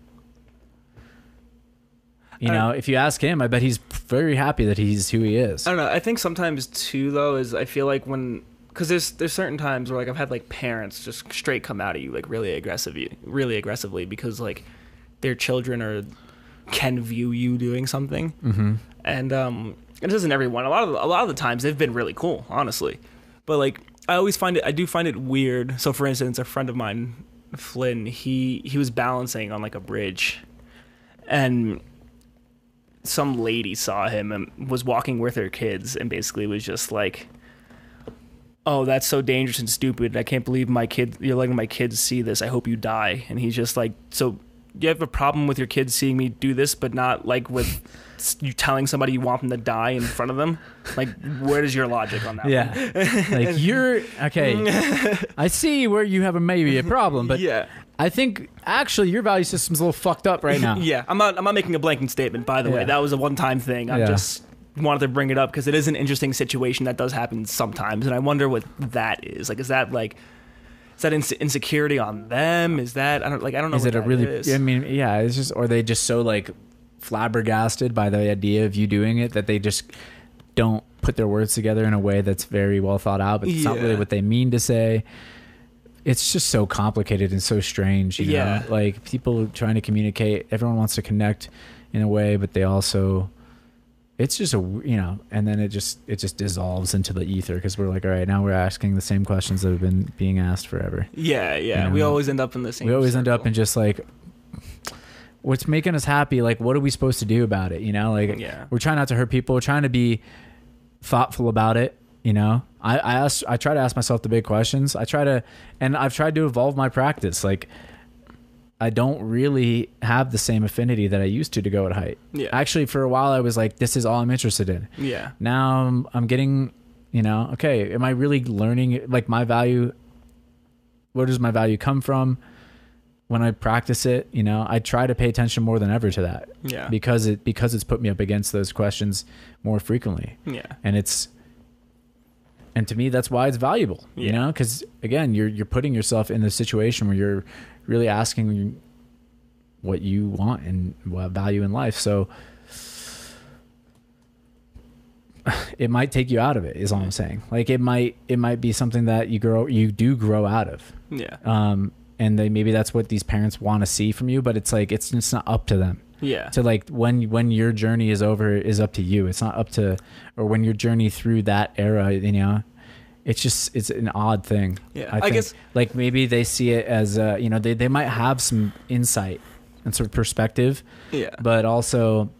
you know, if you ask him, I bet he's very happy that he's who he is. I don't know. I think sometimes too though is I feel like when because there's there's certain times where like I've had like parents just straight come out at you like really aggressively, really aggressively because like their children are can view you doing something Mm-hmm. and um it isn't everyone a lot of the, a lot of the times they've been really cool honestly but like I always find it I do find it weird so for instance a friend of mine Flynn he he was balancing on like a bridge and some lady saw him and was walking with her kids and basically was just like oh that's so dangerous and stupid i can't believe my kid you're letting my kids see this i hope you die and he's just like so you have a problem with your kids seeing me do this but not like with you telling somebody you want them to die in front of them like where is your logic on that one? Yeah. like you're okay. I see where you have a maybe a problem, but yeah I think actually your value system's a little fucked up right now. yeah i'm not i'm not making a blanket statement by the way Yeah. that was a one-time thing i Yeah. just wanted to bring it up because it is an interesting situation that does happen sometimes and i wonder what that is like is that like is that inse- insecurity on them is that i don't like i don't know Is what it a that really is. I mean, yeah, it's just or they just so like flabbergasted by the idea of you doing it that they just don't put their words together in a way that's very well thought out, but it's not really Yeah. what they mean to say. It's just so complicated and so strange, you Yeah. know. Like people trying to communicate, everyone wants to connect in a way, but they also it's just a you know and then it just it just dissolves into the ether because we're like all right now we're asking the same questions that have been being asked forever yeah yeah you we always end up in the same we always end up in just like what's making us happy like what are we supposed to do about it you know like Yeah. we're trying not to hurt people we're trying to be thoughtful about it you know? I i ask i try to ask myself the big questions. I try to and i've tried to evolve my practice. Like i don't really have the same affinity that i used to to go at height. Yeah. actually for a while i was like this is all i'm interested in. Yeah. Now I'm, I'm getting you know okay am i really learning like my value where does my value come from? When i practice it you know i try to pay attention more than ever to that yeah. because it because it's put me up against those questions more frequently. Yeah. And it's and to me that's why it's valuable you know? Because again you're you're putting yourself in the situation where you're really asking what you want and what value in life. So it might take you out of it is all i'm saying. Like it might it might be something that you grow you do grow out of. Yeah. Um and they maybe that's what these parents want to see from you but it's like it's just not up to them yeah. to like when when your journey is over is up to you. It's not up to or when your journey through that era you know it's just it's an odd thing Yeah, i, I think. guess- like maybe they see it as uh you know they, they might have some insight and sort of perspective yeah. but also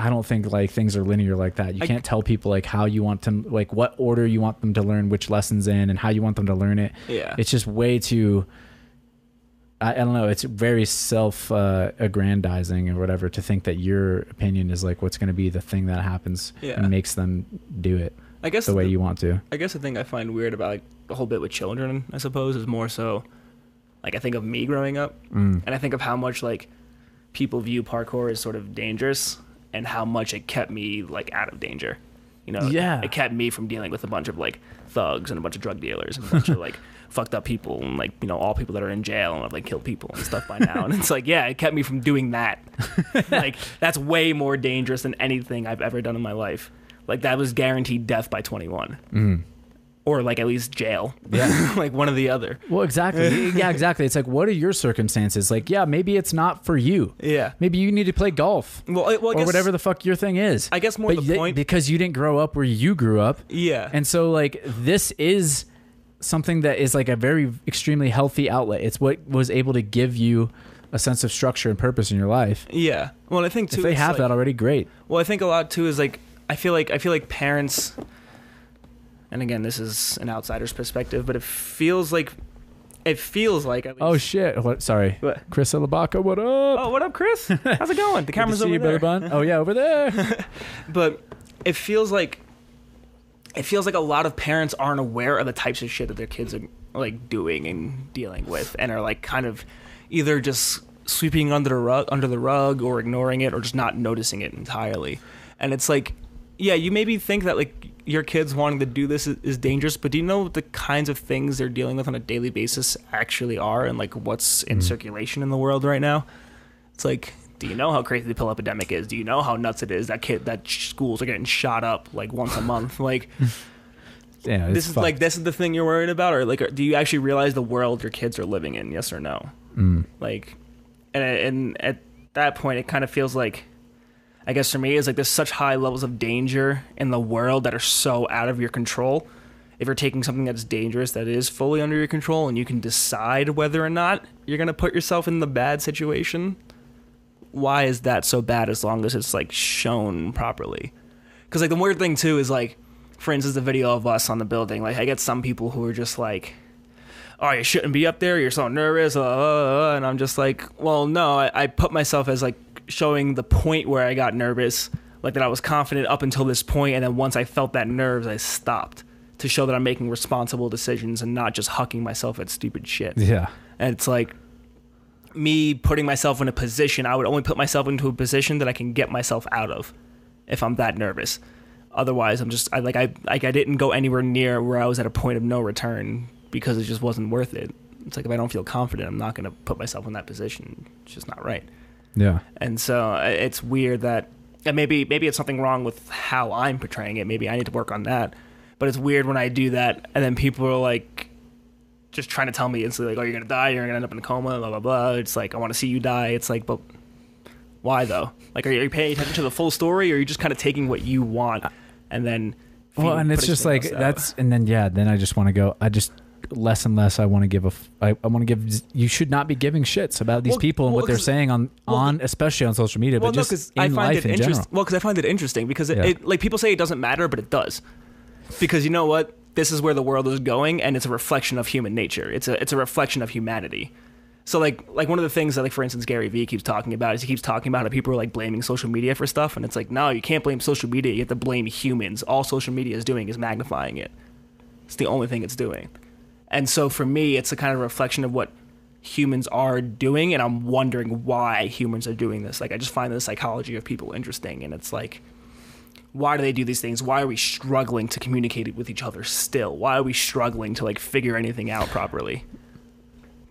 i don't think like things are linear like that. You I- can't tell people like how you want them like what order you want them to learn which lessons in and how you want them to learn it. Yeah. It's just way too I, I don't know it's very self uh, aggrandizing or whatever to think that your opinion is like what's going to be the thing that happens Yeah. and makes them do it i guess the way the- you want to I guess the thing I find weird about like the whole bit with children, I suppose, is more so like I think of me growing up mm. and I think of how much like people view parkour as sort of dangerous and how much it kept me like out of danger. You know, Yeah. it kept me from dealing with a bunch of like thugs and a bunch of drug dealers and a bunch of like fucked up people and like you know all people that are in jail and have like killed people and stuff by now. And it's like yeah, it kept me from doing that. like that's way more dangerous than anything I've ever done in my life. Like that was guaranteed death by 21 Mm. or like at least jail. Yeah. like one or the other. well exactly yeah exactly it's like what are your circumstances like yeah maybe it's not for you Yeah. maybe you need to play golf Well, well, I or guess, whatever the fuck your thing is I guess more but the y- point. because you didn't grow up where you grew up yeah. And so like this is something that is like a very extremely healthy outlet. It's what was able to give you a sense of structure and purpose in your life. Yeah. Well, I think too. if they have like- that already, great. Well, I think a lot too is like I feel like I feel like parents, and again, this is an outsider's perspective, but it feels like it feels like. Oh shit! What? Sorry, What? Chris Alabaka. What up? Oh, what up, Chris? How's it going? The camera's over you, there. Oh yeah, over there. But it feels like it feels like a lot of parents aren't aware of the types of shit that their kids are like doing and dealing with, and are like kind of either just sweeping under the rug, under the rug, or ignoring it, or just not noticing it entirely. And it's like, yeah, you maybe think that like your kids wanting to do this is, is dangerous, but do you know what the kinds of things they're dealing with on a daily basis actually are, and like what's in Mm. circulation in the world right now? It's like, do you know how crazy the pill epidemic is? Do you know how nuts it is that kid that schools are getting shot up like once a month? Like Yeah, this is like this is the thing you're worried about, or like, do you actually realize the world your kids are living in? Yes or no? Mm. Like, and and at that point, it kind of feels like, I guess for me, is like there's such high levels of danger in the world that are so out of your control. If you're taking something that's dangerous that is fully under your control, and you can decide whether or not you're gonna put yourself in the bad situation, why is that so bad? As long as it's like shown properly, because like the weird thing too is like, for instance, the video of us on the building. Like I get some people who are just like oh, you shouldn't be up there. You're so nervous. Uh, uh, uh," and I'm just like, well, no, I, I put myself as like showing the point where I got nervous, like that I was confident up until this point, and then once I felt that nerves, I stopped to show that I'm making responsible decisions and not just hucking myself at stupid shit. yeah, And it's like me putting myself in a position, I would only put myself into a position that I can get myself out of if I'm that nervous. Otherwise, I'm just I like I like I didn't go anywhere near where I was at a point of no return because it just wasn't worth it. It's like if I don't feel confident, I'm not going to put myself in that position. It's just not right. yeah. And so uh, it's weird that and maybe maybe it's something wrong with how I'm portraying it. Maybe I need to work on that. But it's weird when I do that and then people are like just trying to tell me instantly like, "Oh, you're gonna die. You're gonna end up in a coma." Blah blah blah. It's like I want to see you die. It's like, but why though? Like, are you paying attention to the full story, or are you just kind of taking what you want and then? Well, and it's just like out? that's, and then yeah, then I just want to go. I just less and less. I want to give a. f- I, I want to give. You should not be giving shits about these Well, people and well, what they're saying on well, on especially on social media, but no, just in I find life it in interesting. general. Well, because I find it interesting because it, Yeah. it, like people say it doesn't matter, but it does. Because you know what, this is where the world is going, and it's a reflection of human nature. It's a it's a reflection of humanity. So like like one of the things that like for instance Gary Vee keeps talking about is he keeps talking about how people are like blaming social media for stuff, and it's like no, you can't blame social media. You have to blame humans. All social media is doing is magnifying it. It's the only thing it's doing. And so for me, it's a kind of reflection of what humans are doing, and I'm wondering why humans are doing this. Like, I just find the psychology of people interesting, and it's like, why do they do these things? Why are we struggling to communicate with each other still? Why are we struggling to like figure anything out properly?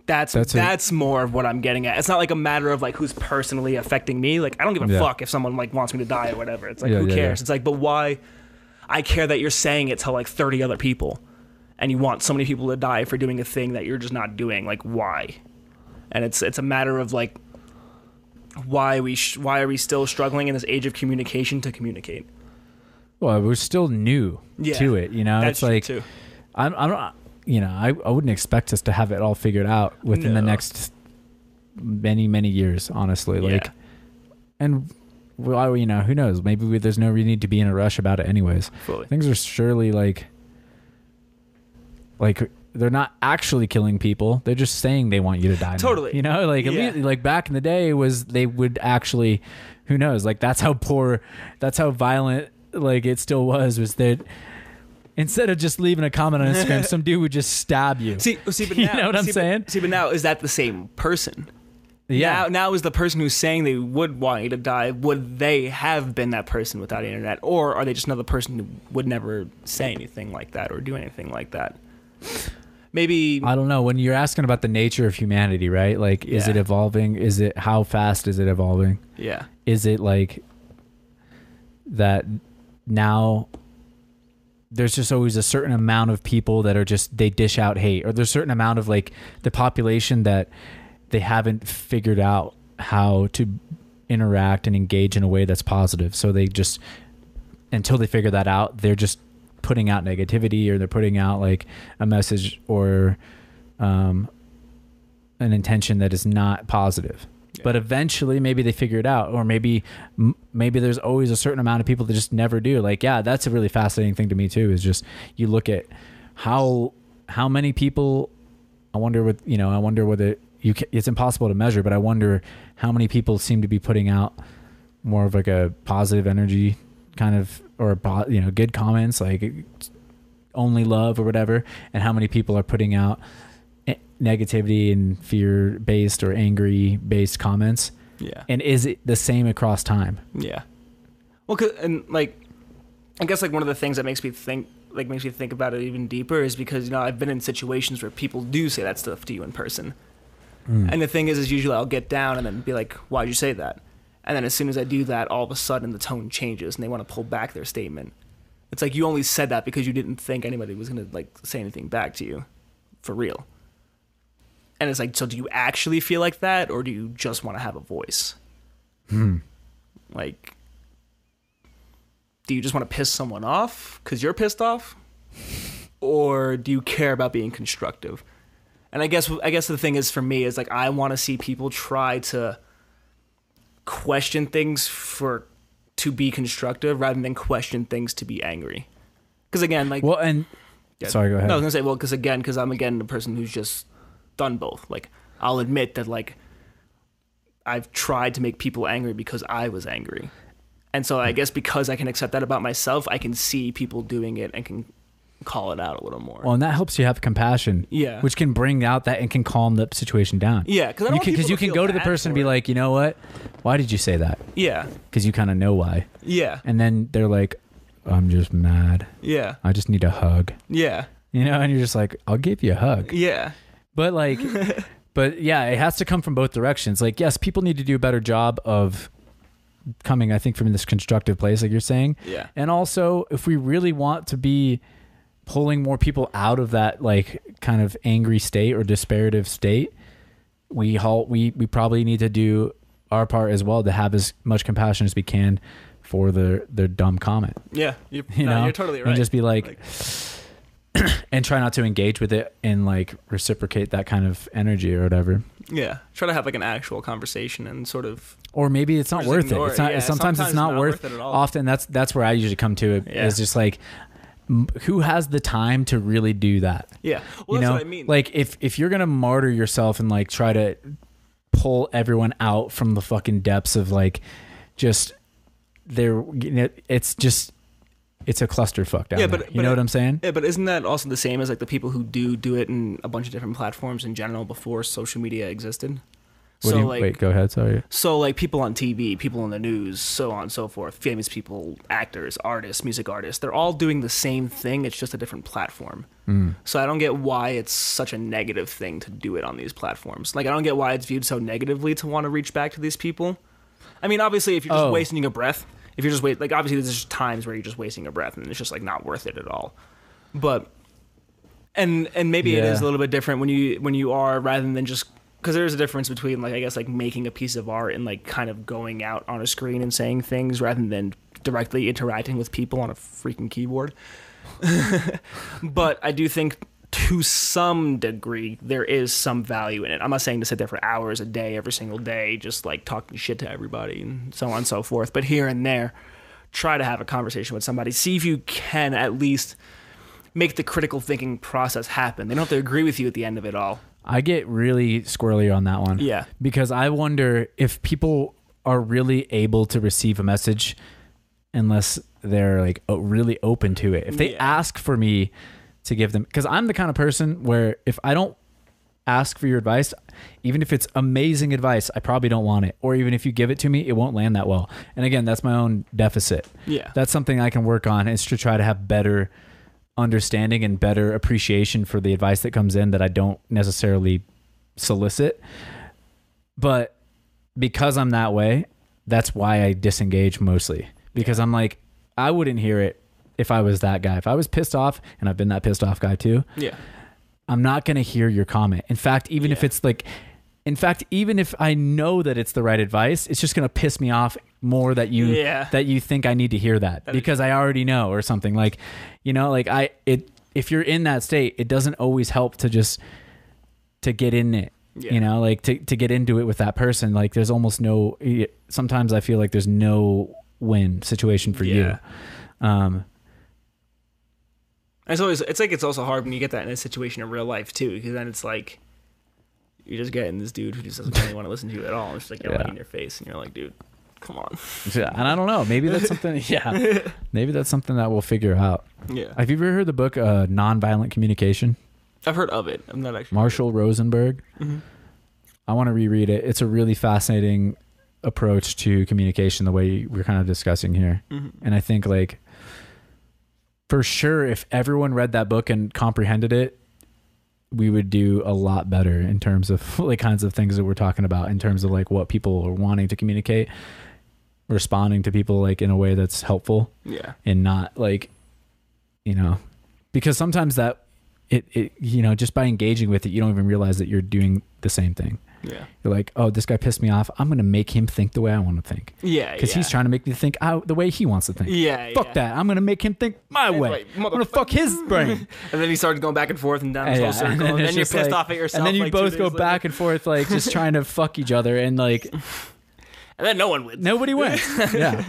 That's That's that's, a- more of what I'm getting at. It's not like a matter of like who's personally affecting me. Like I don't give a Yeah. fuck if someone like wants me to die or whatever. It's like Yeah, who yeah, cares? It's like, but why? I care that you're saying it to like 30 other people, and you want so many people to die for doing a thing that you're just not doing. Like why? And it's it's a matter of like why we sh- why are we still struggling in this age of communication to communicate? Well, uh, we're still new Yeah, to it. You know, it's like too. I'm. I'm not. You know, I, I wouldn't expect us to have it all figured out within the next many many years. Honestly, like, Yeah. and well, you know, who knows? Maybe we, there's no need to be in a rush about it, anyways. Fully. things are surely like like they're not actually killing people they're just saying they want you to die now. Totally. you know like Yeah. least, like back in the day was they would actually who knows like that's how poor that's how violent like it still was was that instead of just leaving a comment on instagram some dude would just stab you See, see, but You now, know what I'm see, but- see, but now is that the same person? yeah Now, now is the person who's saying they would want you to die. Would they have been that person without the internet, or are they just another person who would never say anything like that or do anything like that? Maybe I don't know. When you're asking about the nature of humanity, right? Like, is it evolving? Is it how fast is it evolving? yeah, is it like that now there's just always a certain amount of people that are just they dish out hate or there's a certain amount of like the population that they haven't figured out how to interact and engage in a way that's positive so they just until they figure that out they're just putting out negativity or they're putting out like a message or um, an intention that is not positive. But eventually, maybe they figure it out, or maybe maybe there's always a certain amount of people that just never do. Like, yeah, that's a really fascinating thing to me too. Is just you look at how how many people. I wonder what you know. I wonder whether you. Ca- it's impossible to measure, but I wonder how many people seem to be putting out more of like a positive energy kind of or you know good comments like only love or whatever, and how many people are putting out negativity and fear based or angry based comments Yeah. and is it the same across time Yeah. Well, 'cause- and like, I guess like one of the things that makes me think, like, makes me think about it even deeper is because you know I've been in situations where people do say that stuff to you in person, mm. and the thing is, is usually I'll get down and then be like, "Why'd you say that?" And then as soon as I do that, all of a sudden the tone changes and they want to pull back their statement. It's like you only said that because you didn't think anybody was gonna like say anything back to you, for real. And it's like, so do you actually feel like that, or do you just want to have a voice? Hmm. Like, do you just want to piss someone off because you're pissed off, or do you care about being constructive? And I guess I guess the thing is for me is like I want to see people try to question things for to be constructive rather than question things to be angry. Because again, like well and yeah. sorry go ahead no, I was gonna say well because again because I'm again the person who's just done both. Like I'll admit that like I've tried to make people angry because I was angry. And so I hmm. guess because I can accept that about myself, I can see people doing it and can call it out a little more. well and that helps you have compassion Yeah. which can bring out that and can calm the situation down. Yeah, because you can, you can go to the person and be like you know what? Why did you say that? Yeah, because you kind of know why. Yeah, and then they're like i'm just mad. Yeah, i just need a hug. Yeah, you know and you're just like i'll give you a hug. Yeah, But like, but yeah, it has to come from both directions. Like, yes, people need to do a better job of coming, I think, from this constructive place, like you're saying. yeah, And also, if we really want to be pulling more people out of that like kind of angry state or disparative state, we halt. We we probably need to do our part as well to have as much compassion as we can for their their dumb comment. yeah. You're, You no, know, you're totally right. and just be like, Like- and try not to engage with it and like reciprocate that kind of energy or whatever. yeah, try to have like an actual conversation and sort of or maybe it's not worth it. It's not. Yeah, sometimes, it's not, worth, it at all. Often that's that's where I usually come to it. Yeah. Is just like, m- who has the time to really do that? yeah. Well, you that's know, what I mean. like if if you're gonna martyr yourself and like try to pull everyone out from the fucking depths of like just there, you know, it's just it's a clusterfuck down Yeah, there. but- you but know what I'm saying? Yeah, but isn't that also the same as like the people who do do it in a bunch of different platforms in general before social media existed? What so you, like, wait, go ahead. Sorry. so like people on TV, people in the news, so on and so forth, famous people, actors, artists, music artists, they're all doing the same thing. It's just a different platform. Mm. So I don't get why it's such a negative thing to do it on these platforms. Like I don't get why it's viewed so negatively to want to reach back to these people. I mean, obviously, if you're just Oh. wasting your breath, if you're just wait, like obviously there's just times where you're just wasting your breath and it's just like not worth it at all. But and and maybe it Yeah. is a little bit different when you when you are rather than just because there's a difference between like I guess like making a piece of art and like kind of going out on a screen and saying things rather than directly interacting with people on a freaking keyboard. but I do think to some degree there is some value in it. I'm not saying to sit there for hours a day every single day just like talking shit to everybody and so on and so forth, but here and there try to have a conversation with somebody. See if you can at least make the critical thinking process happen. They don't have to agree with you at the end of it all. I get really squirrely on that one. Yeah. Because I wonder if people are really able to receive a message unless they're like really open to it. If they Yeah. ask for me to give them, because I'm the kind of person where if I don't ask for your advice, even if it's amazing advice, I probably don't want it. Or even if you give it to me, it won't land that well. And again, that's my own deficit. Yeah. That's something I can work on is to try to have better understanding and better appreciation for the advice that comes in that I don't necessarily solicit. But because I'm that way, that's why I disengage mostly. Because I'm like, I wouldn't hear it if I was that guy. If I was pissed off, and I've been that pissed off guy too, yeah. I'm not going to hear your comment. In fact, even if it's like in fact, even if I know that it's the right advice, it's just gonna piss me off more that you Yeah. that you think I need to hear that That is- because I already know or something like, you know, like I it if you're in that state, it doesn't always help to just to get in it. Yeah. You know, like to to get into it with that person. Like there's almost no. Sometimes I feel like there's no win situation for Yeah. you. Um, It's always it's like it's also hard when you get that in a situation in real life too, because then it's like you're just getting this dude who just doesn't really want to listen to you at all. It's like yelling Yeah. in your face, and you're like, dude, come on. yeah, and I don't know. Maybe that's something. Yeah, maybe that's something that we'll figure out. Yeah, Have you ever heard the book uh, Nonviolent Communication? I've heard of it. I'm not actually Marshall Rosenberg. Mhm. I want to reread it. It's a really fascinating approach to communication, the way we're kind of discussing here. Mhm. And I think like for sure, if everyone read that book and comprehended it, we would do a lot better in terms of like kinds of things that we're talking about in terms of like what people are wanting to communicate, responding to people like in a way that's helpful. Yeah, and not like you know because sometimes that it, it you know just by engaging with it you don't even realize that you're doing the same thing yeah, you're like oh this guy pissed me off i'm gonna make him think the way i want to think yeah. because yeah. he's trying to make me think out the way he wants to think Yeah, fuck yeah. that i'm gonna make him think my way i'm gonna fuck his brain And then he started going back and forth and down And this yeah, whole circle, and and then then, you're pissed like- off at yourself. and then you like, both go later. back and forth like just trying to fuck each other and like and then no one wins. nobody wins yeah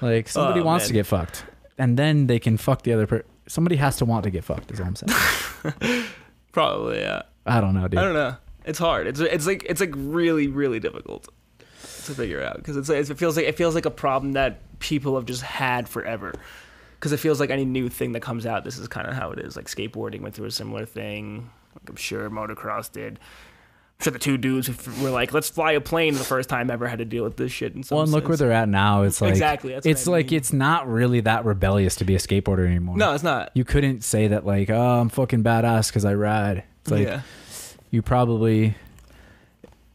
like somebody Oh, wants man. to get fucked and then they can fuck the other person somebody has to want to get fucked is what i'm saying Probably, yeah. i don't know dude I don't know. It's hard. It's it's like it's like really really difficult to figure out because it's it feels like it feels like a problem that people have just had forever. Because it feels like any new thing that comes out, this is kind of how it is. Like skateboarding went through a similar thing. Like I'm sure motocross did. I'm sure the two dudes who were like, "Let's fly a plane" the first time ever had to deal with this shit. In some Well, and look where they're at now. It's like Exactly, it's I like it's not really that rebellious to be a skateboarder anymore. No, it's not. you couldn't say that like, oh, I'm fucking badass because I ride. It's like yeah. You probably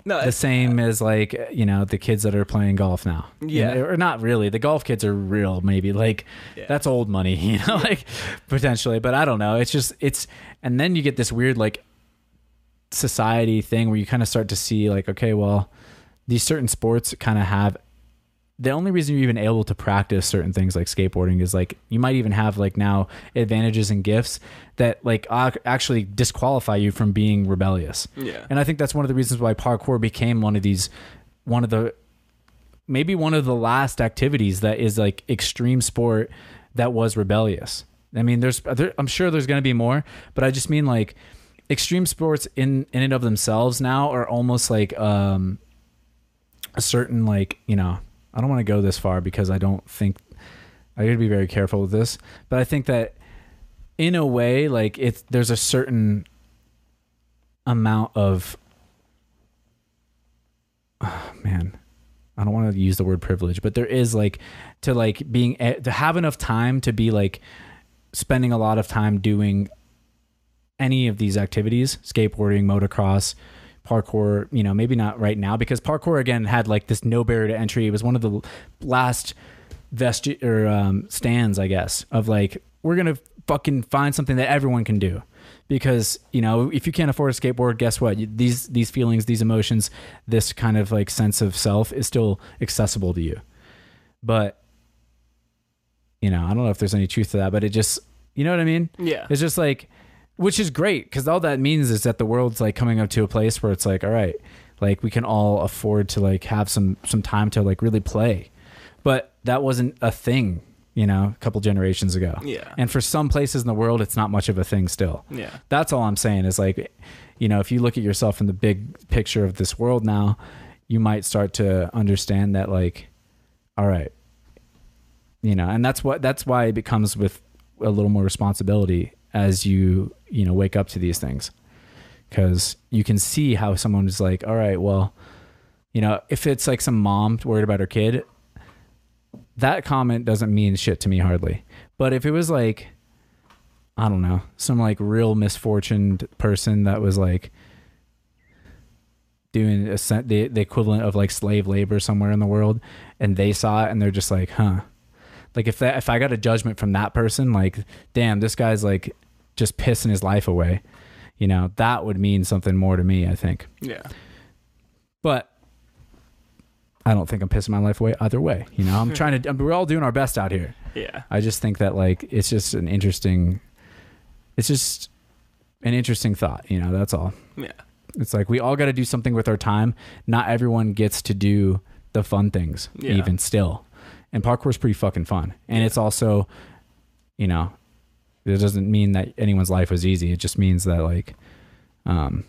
No, the same as like you know the kids that are playing golf now. You Yeah. know, or not really. The golf kids are real, maybe like Yeah. that's old money, you know, like potentially. But I don't know. It's just it's and then you get this weird like society thing where you kind of start to see like, okay, well, these certain sports kind of have the only reason you're even able to practice certain things like skateboarding is like you might even have like now advantages and gifts that like actually disqualify you from being rebellious. Yeah. And I think that's one of the reasons why parkour became one of these one of the maybe one of the last activities that is like extreme sport that was rebellious. I mean, there's there, I'm sure there's going to be more, but I just mean like extreme sports in in and of themselves now are almost like um a certain like, you know, I don't want to go this far because I don't think I got to be very careful with this, but I think that in a way like it's there's a certain amount of oh, man i don't want to use the word privilege but there is like to like being eh, to have enough time to be like spending a lot of time doing any of these activities skateboarding motocross parkour you know maybe not right now because parkour again had like this no barrier to entry. It was one of the last vesti or um, stands i guess of like we're gonna fucking find something that everyone can do. Because you know if you can't afford a skateboard guess what? These these feelings these emotions this kind of like sense of self is still accessible to you. But you know i don't know if there's any truth to that but it just you know what i mean? Yeah. it's just like which is great because all that means is that the world's like coming up to a place where it's like all right like we can all afford to like have some some time to like really play but that wasn't a thing you know a couple generations ago Yeah. and for some places in the world it's not much of a thing still Yeah. that's all i'm saying is like you know if you look at yourself in the big picture of this world now you might start to understand that like all right you know and that's what that's why it becomes with a little more responsibility as you you know wake up to these things. Because you can see how someone is like all right well you know if it's like some mom worried about her kid that comment doesn't mean shit to me hardly. But if it was like i don't know some like real misfortuned person that was like doing a, the, the equivalent of like slave labor somewhere in the world and they saw it and they're just like huh like if that if i got a judgment from that person like damn this guy's like just pissing his life away you know that would mean something more to me i think Yeah. but I don't think I'm pissing my life away either way. You know, I'm trying to. I mean, we're all doing our best out here. Yeah. I just think that like it's just an interesting. It's just an interesting thought. You know, that's all. Yeah. It's like we all got to do something with our time. Not everyone gets to do the fun things, Yeah. even still. And parkour's pretty fucking fun. And it's also, you know, it doesn't mean that anyone's life was easy. It just means that like, um,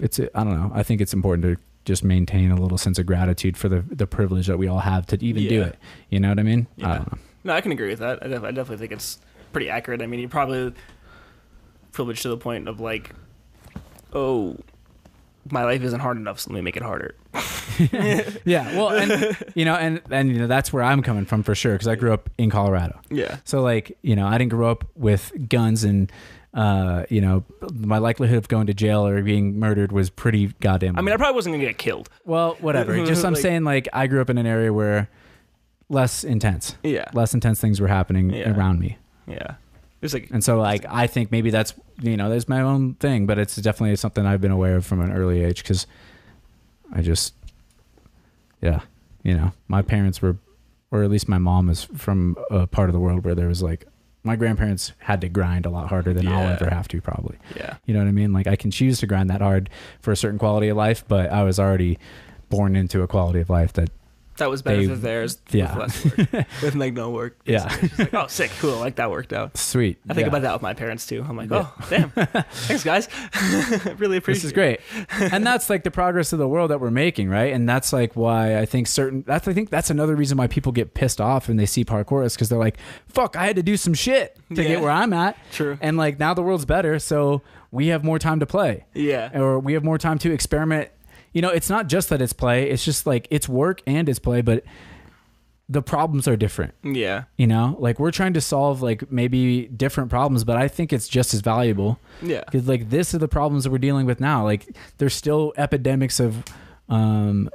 it's I don't know. I think it's important to just maintain a little sense of gratitude for the the privilege that we all have to even do it. You know what I mean? I Yeah. don't know. No, I can agree with that. I, def- I definitely think it's pretty accurate. I mean, you're probably privileged to the point of like, oh, my life isn't hard enough, so let me make it harder. Yeah. Well, and you know, and and you know that's where I'm coming from for sure because I grew up in Colorado. Yeah. So like, you know, I didn't grow up with guns and uh, you know, my likelihood of going to jail or being murdered was pretty goddamn. I mean, I probably wasn't gonna get killed. well, whatever. Just I'm Like- saying like I grew up in an area where less intense, Yeah. less intense things were happening Yeah. around me. Yeah. It's like And so like I think maybe that's, you know, there's my own thing, but it's definitely something I've been aware of from an early age cuz I just yeah, you know, my parents were or at least my mom is from a part of the world where there was like my grandparents had to grind a lot harder than I'll ever have to probably. yeah. You know what I mean? Like I can choose to grind that hard for a certain quality of life, but I was already born into a quality of life that That was better They- than theirs yeah. with less work. with like no work. Yeah. It's like, oh, sick, cool. Like that worked out. sweet. I think Yeah. about that with my parents too. I'm like, Yeah. oh, damn. Thanks, guys. really appreciate This is great. and that's like the progress of the world that we're making, right? And that's like why I think certain that's I think that's another reason why people get pissed off when they see parkour is because they're like, fuck, I had to do some shit to Yeah. get where I'm at. True. And like now the world's better, so we have more time to play. Yeah. Or we have more time to experiment. You know, it's not just that it's play, it's just like it's work and it's play, but the problems are different. Yeah. You know, like we're trying to solve like maybe different problems, but I think it's just as valuable Yeah. because like this are the problems that we're dealing with now. Like there's still epidemics of um,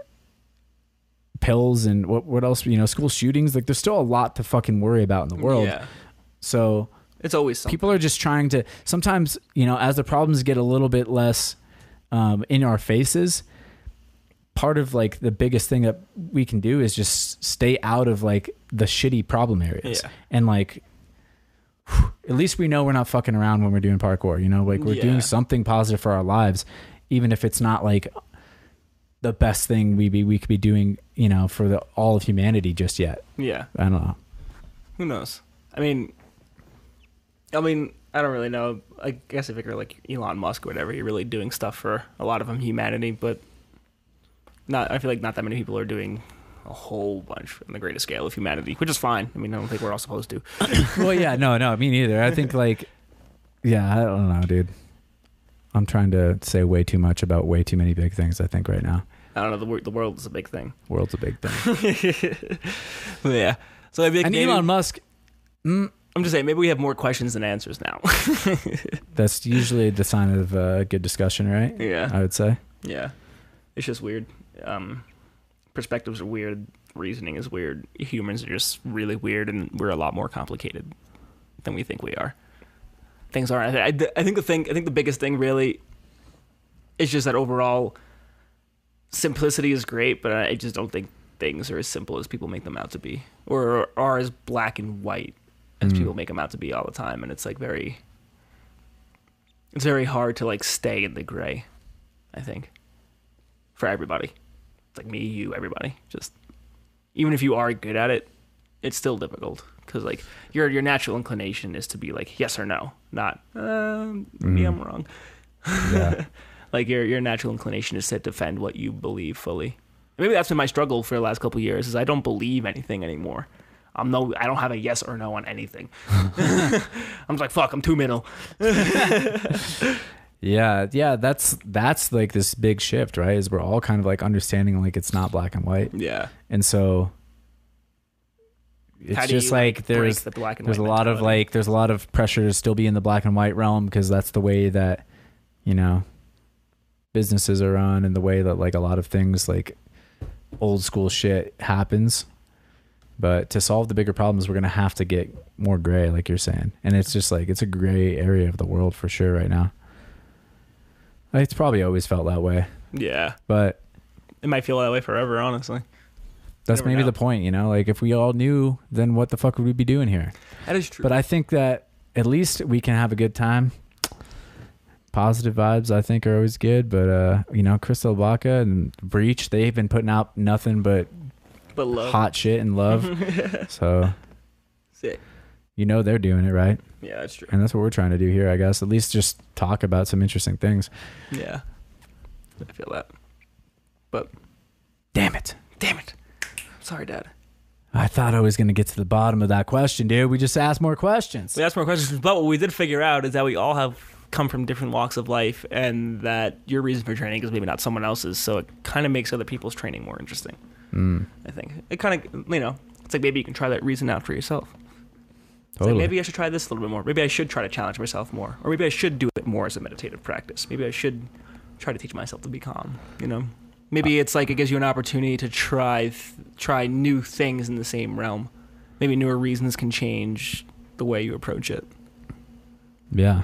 pills and what what else? You know, school shootings. Like there's still a lot to fucking worry about in the world. Yeah. So It's always something. people are just trying to. Sometimes you know, as the problems get a little bit less um, in our faces. Part of like the biggest thing that we can do is just stay out of like the shitty problem areas Yeah. and like at least we know we're not fucking around when we're doing parkour. You know, like we're Yeah. doing something positive for our lives, even if it's not like the best thing we be we could be doing. You know, for the all of humanity just yet. yeah. I don't know. Who knows? I mean, I mean, I don't really know. I guess if you're like Elon Musk or whatever, you're really doing stuff for a lot of them humanity, but not. I feel like not that many people are doing a whole bunch on the greatest scale of humanity, which is fine. I mean, I don't think we're all supposed to. well, yeah, no, no, me neither. I think like, yeah, I don't know, dude. I'm trying to say way too much about way too many big things. I think right now, I don't know. The wor- the world is a big thing. world's a big thing. Yeah. So maybe, and maybe Elon Musk, mm, I'm just saying, maybe we have more questions than answers now. that's usually the sign of a good discussion, right? yeah. I would say. Yeah, it's just weird. Um, perspectives are weird. Reasoning is weird. Humans are just really weird, and we're a lot more complicated than we think we are. Things are. I, I, I think the thing. I think the biggest thing really is just that overall simplicity is great, but I just don't think things are as simple as people make them out to be, or are as black and white as Mm. people make them out to be all the time. And it's like very. It's very hard to like stay in the gray. I think for everybody. It's like me, you, everybody. Just even if you are good at it, it's still difficult because like your your natural inclination is to be like yes or no, not um, maybe I'm wrong. Yeah. Like your your natural inclination is to defend what you believe fully. And maybe that's been my struggle for the last couple of years is I don't believe anything anymore. I'm no, I don't have a yes or no on anything. I'm just like fuck. I'm too middle. Yeah, yeah, that's that's like this big shift, right? Is we're all kind of like understanding like it's not black and white, Yeah. and so it's just like there's the black and there's a white lot of like there's a lot of pressure to still be in the black and white realm because that's the way that you know businesses are run and the way that like a lot of things like old school shit happens. But to solve the bigger problems, we're gonna have to get more gray, like you're saying, and it's just like it's a gray area of the world for sure right now. It's probably always felt that way. Yeah. but It might feel that way forever, honestly. that's Never maybe know. the point, you know. Like if we all knew, then what the fuck would we be doing here? That is true. But I think that at least we can have a good time. Positive vibes, I think, are always good. But uh, you know, Crystal Baca and Breach, they've been putting out nothing but but love. hot shit and love. so Sick. You know they're doing it right, Yeah, that's true. and that's what we're trying to do here. I guess at least just talk about some interesting things. Yeah. I feel that. But damn it! Damn it. Sorry, Dad. I thought I was gonna get to the bottom of that question, dude. We just asked more questions. We asked more questions, but what we did figure out is that we all have come from different walks of life, and that your reason for training is maybe not someone else's. So it kind of makes other people's training more interesting. Mm, I think it kind of, you know, it's like maybe you can try that reason out for yourself. It's like maybe I should try this a little bit more. Maybe I should try to challenge myself more, or maybe I should do it more as a meditative practice. Maybe I should try to teach myself to be calm. You know, maybe it's like it gives you an opportunity to try th- try new things in the same realm. Maybe newer reasons can change the way you approach it. yeah.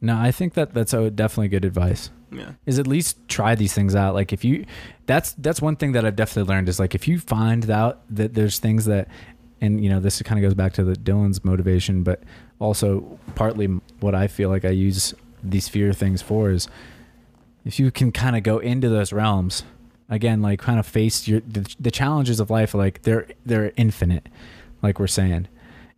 No, I think that that's definitely good advice. Yeah. is at least try these things out like if you that's that's one thing that i've definitely learned is like if you find out that there's things that and you know this kind of goes back to the dylan's motivation but also partly what i feel like i use these fear things for is if you can kind of go into those realms again like kind of face your the, the challenges of life like they're they're infinite like we're saying.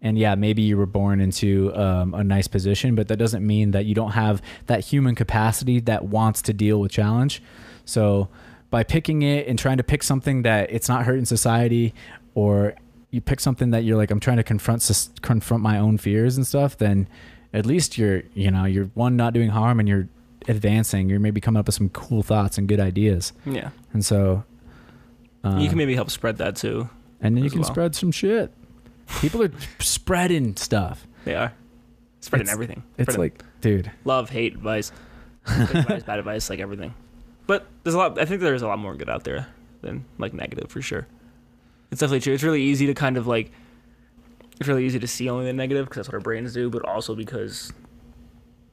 And yeah maybe you were born into um, a nice position but that doesn't mean that you don't have that human capacity that wants to deal with challenge. So by picking it and trying to pick something that it's not hurting society or you pick something that you're like i'm trying to confront confront my own fears and stuff then at least you're you know you're one not doing harm and you're advancing you're maybe coming up with some cool thoughts and good ideas Yeah. and so uh, you can maybe help spread that too. and then you can well. spread some shit people are spreading stuff They are spreading It's- everything. it's Spreading like dude love, hate, advice, advice, bad advice, like everything. But there's a lot. I think there's a lot more good out there than like negative for sure. It's definitely true. It's really easy to kind of like. It's really easy to see only the negative because that's what our brains do, but also because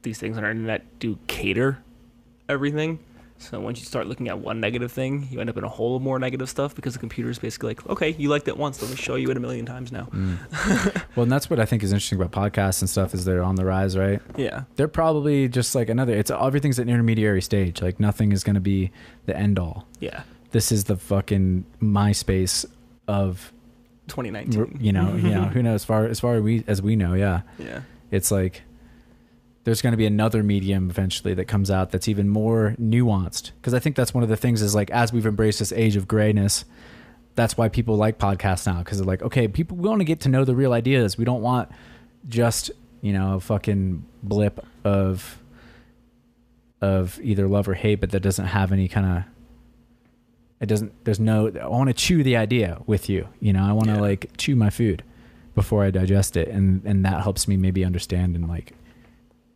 these things on our internet do cater everything. So once you start looking at one negative thing, you end up in a whole more negative stuff because the computer is basically like, okay, you liked it once, let me show you it a million times now. Mm. well and that's what i think is interesting about podcasts and stuff is they're on the rise right Yeah, they're probably just like another it's everything's an intermediary stage like nothing is going to be the end all yeah. this is the fucking myspace of 2019. you know you know who knows as far as far as we as we know yeah Yeah. it's like there's going to be another medium eventually that comes out that's even more nuanced because i think that's one of the things is like as we've embraced this age of grayness that's why people like podcasts now because they're like okay people we want to get to know the real ideas we don't want just you know a fucking blip of of either love or hate but that doesn't have any kind of it doesn't there's no i want to chew the idea with you you know i want to Yeah. like chew my food before i digest it and and that helps me maybe understand and like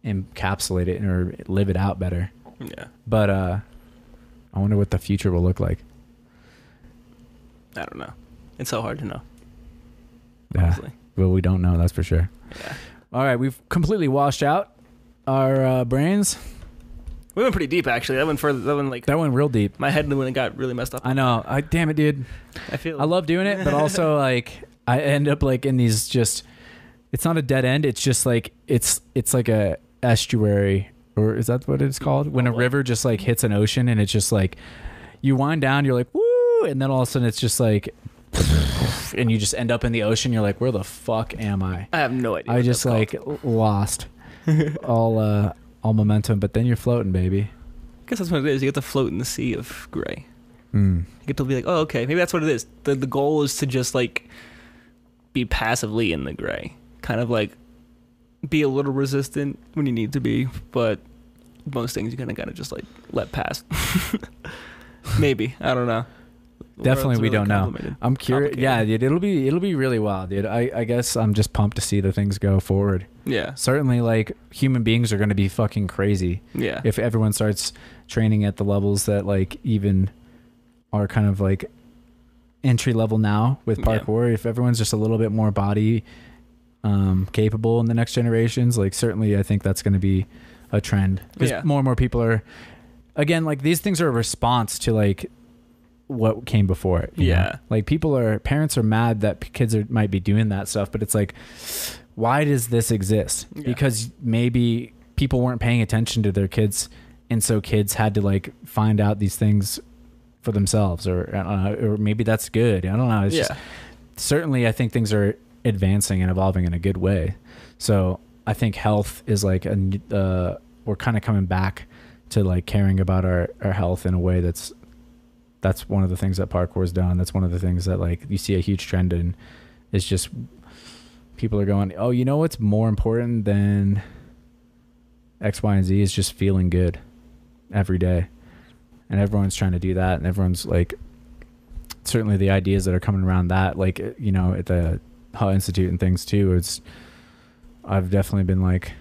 encapsulate it or live it out better Yeah. but uh i wonder what the future will look like I don't know. It's so hard to know. yeah Honestly. well we don't know that's for sure Yeah. all right we've completely washed out our uh, brains We went pretty deep actually. That went further. That went like that went real deep my head when it got really messed up. i know i damn it dude I feel. I love doing it, but also like I end up like in these just it's not a dead end, it's just like it's it's like a estuary or is that what it's called? When a river just like hits an ocean and it's just like you wind down, you're like woo and then all of a sudden it's just like and you just end up in the ocean, you're like where the fuck am I? I have no idea. I what just that's like lost all uh all momentum, but then you're floating, baby. I guess that's what it is. You get to float in the sea of gray. Mm. You get to be like, oh, okay, maybe that's what it is. The the goal is to just like be passively in the gray, kind of like be a little resistant when you need to be, but most things you kind of gotta just like let pass. maybe I don't know. Definitely we really don't know. I'm curious. Yeah, dude, it'll be it'll be really wild, dude. I I guess I'm just pumped to see the things go forward. Yeah. Certainly, like human beings are going to be fucking crazy Yeah. if everyone starts training at the levels that like even are kind of like entry level now with Yeah. parkour. If everyone's just a little bit more body um, capable in the next generations, like certainly I think that's going to be a trend because Yeah. more and more people are again, like these things are a response to like what came before it. you know? Yeah. Like people are parents are mad that kids are might be doing that stuff, but it's like, why does this exist? Yeah. Because maybe people weren't paying attention to their kids, and so kids had to like find out these things for themselves, or I don't know, or maybe that's good. I don't know. It's yeah. just certainly I think things are advancing and evolving in a good way. So I think health is like a uh, we're kind of coming back to like caring about our, our health in a way that's that's one of the things that parkour's done. That's one of the things that like you see a huge trend in is just people are going, oh, you know what's more important than X, Y, and Z is just feeling good every day, and everyone's trying to do that, and everyone's like certainly the ideas that are coming around that, like you know, at the Hutt Institute and things too. It's I've definitely been like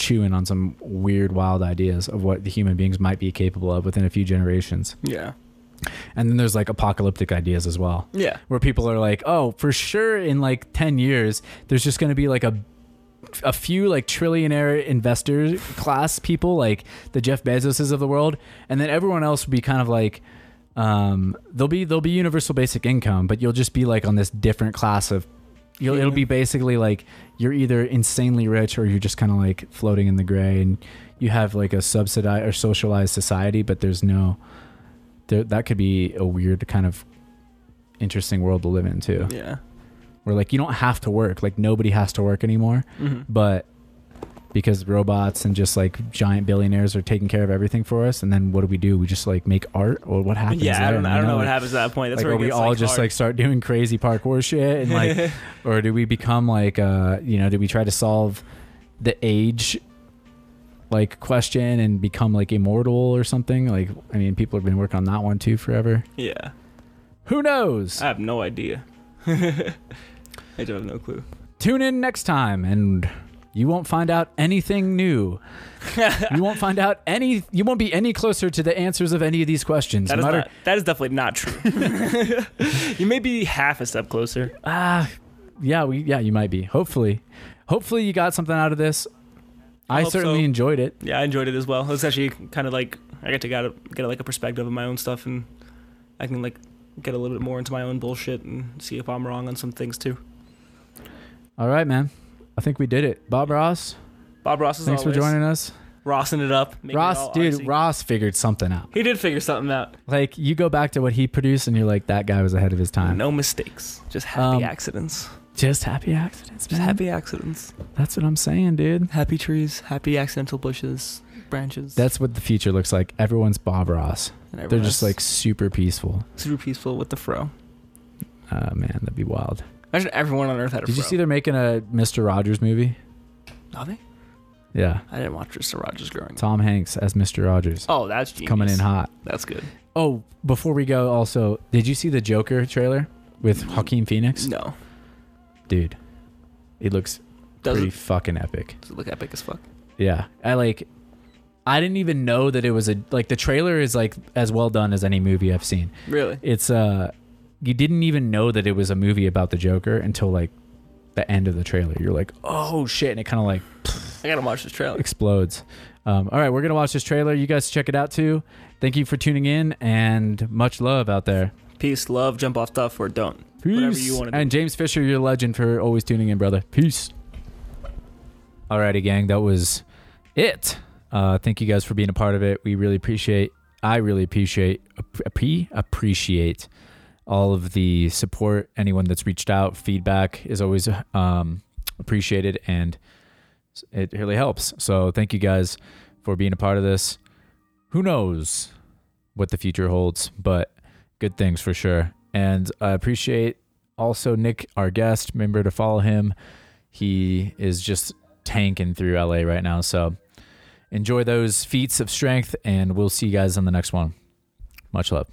chewing on some weird, wild ideas of what the human beings might be capable of within a few generations. Yeah. And then there's like apocalyptic ideas as well, Yeah. where people are like, "Oh, for sure, in like ten years, there's just going to be like a a few like trillionaire investor class people, like the Jeff Bezoses of the world, and then everyone else will be kind of like." Um, there'll be there'll be universal basic income, but you'll just be like on this different class of You'll, it'll be basically like you're either insanely rich or you're just kind of like floating in the gray, and you have like a subsidized or socialized society, but there's no. There, that could be a weird kind of interesting world to live in too, Yeah. where like you don't have to work, like nobody has to work anymore, Mm-hmm. but because robots and just like giant billionaires are taking care of everything for us, and then what do we do? We just like make art, or what happens? Yeah, I don't, I don't know what happens at that point. That's like, where we all like, just hard. like start doing crazy parkour shit and like, or do we become like, uh, you know, do we try to solve the age like question and become like immortal or something? Like, I mean, people have been working on that one too forever. yeah. Who knows? I have no idea. I don't have no clue. Tune in next time and you won't find out anything new. you won't find out any. You won't be any closer to the answers of any of these questions. That no is matter, not, that is definitely not true. you may be half a step closer. Ah, yeah, we yeah, you might be. Hopefully, hopefully you got something out of this. I, hope certainly so. enjoyed it. Yeah, I enjoyed it as well. It's actually kind of like I get to get a, get like a perspective of my own stuff, and I can like get a little bit more into my own bullshit and see if I'm wrong on some things too. All right, man. I think we did it. Bob Ross, Bob Ross is thanks for joining us. Rossing it up. making it Ross, dude. Ross figured something out. He did figure something out. Like you go back to what he produced, and you're like, that guy was ahead of his time. No mistakes. Just happy Um, accidents. Just happy accidents, Just man. happy accidents. That's what I'm saying, dude. Happy trees. Happy accidental bushes, branches. That's what the future looks like. Everyone's Bob Ross. and They're just like super peaceful. super peaceful with the fro. Uh, man, that'd be wild. Imagine everyone on Earth had a Did you see they're making a Mr. Rogers movie? Are they? Yeah, I didn't watch Mr. Rogers growing up. Tom Hanks as Mr. Rogers. Oh, that's genius. coming in hot. That's good. Oh, before we go, also, did you see the Joker trailer with Joaquin Phoenix? No. Dude, it looks Does pretty it, fucking epic. does it look epic as fuck? Yeah, I like. I didn't even know that it was a like the trailer is like as well done as any movie I've seen. Really? It's uh, you didn't even know that it was a movie about the Joker until like the end of the trailer. You're like, oh shit, and it kind of like I gotta watch this trailer. explodes. Um, all right, we're gonna watch this trailer. You guys check it out too. Thank you for tuning in and much love out there. Peace, love, jump off stuff, or don't. Peace. Whatever you wanna do. And James Fisher, you're a legend for always tuning in, brother. Peace. Alrighty, gang, that was it. Uh, thank you guys for being a part of it. We really appreciate. I really appreciate appre- appreciate all of the support. Anyone that's reached out, feedback is always um, appreciated, and it really helps. So thank you guys for being a part of this. Who knows what the future holds, but good things for sure. And I appreciate also Nick, our guest. Remember to follow him. He is just tanking through LA right now. So enjoy those feats of strength, and we'll see you guys on the next one. Much love.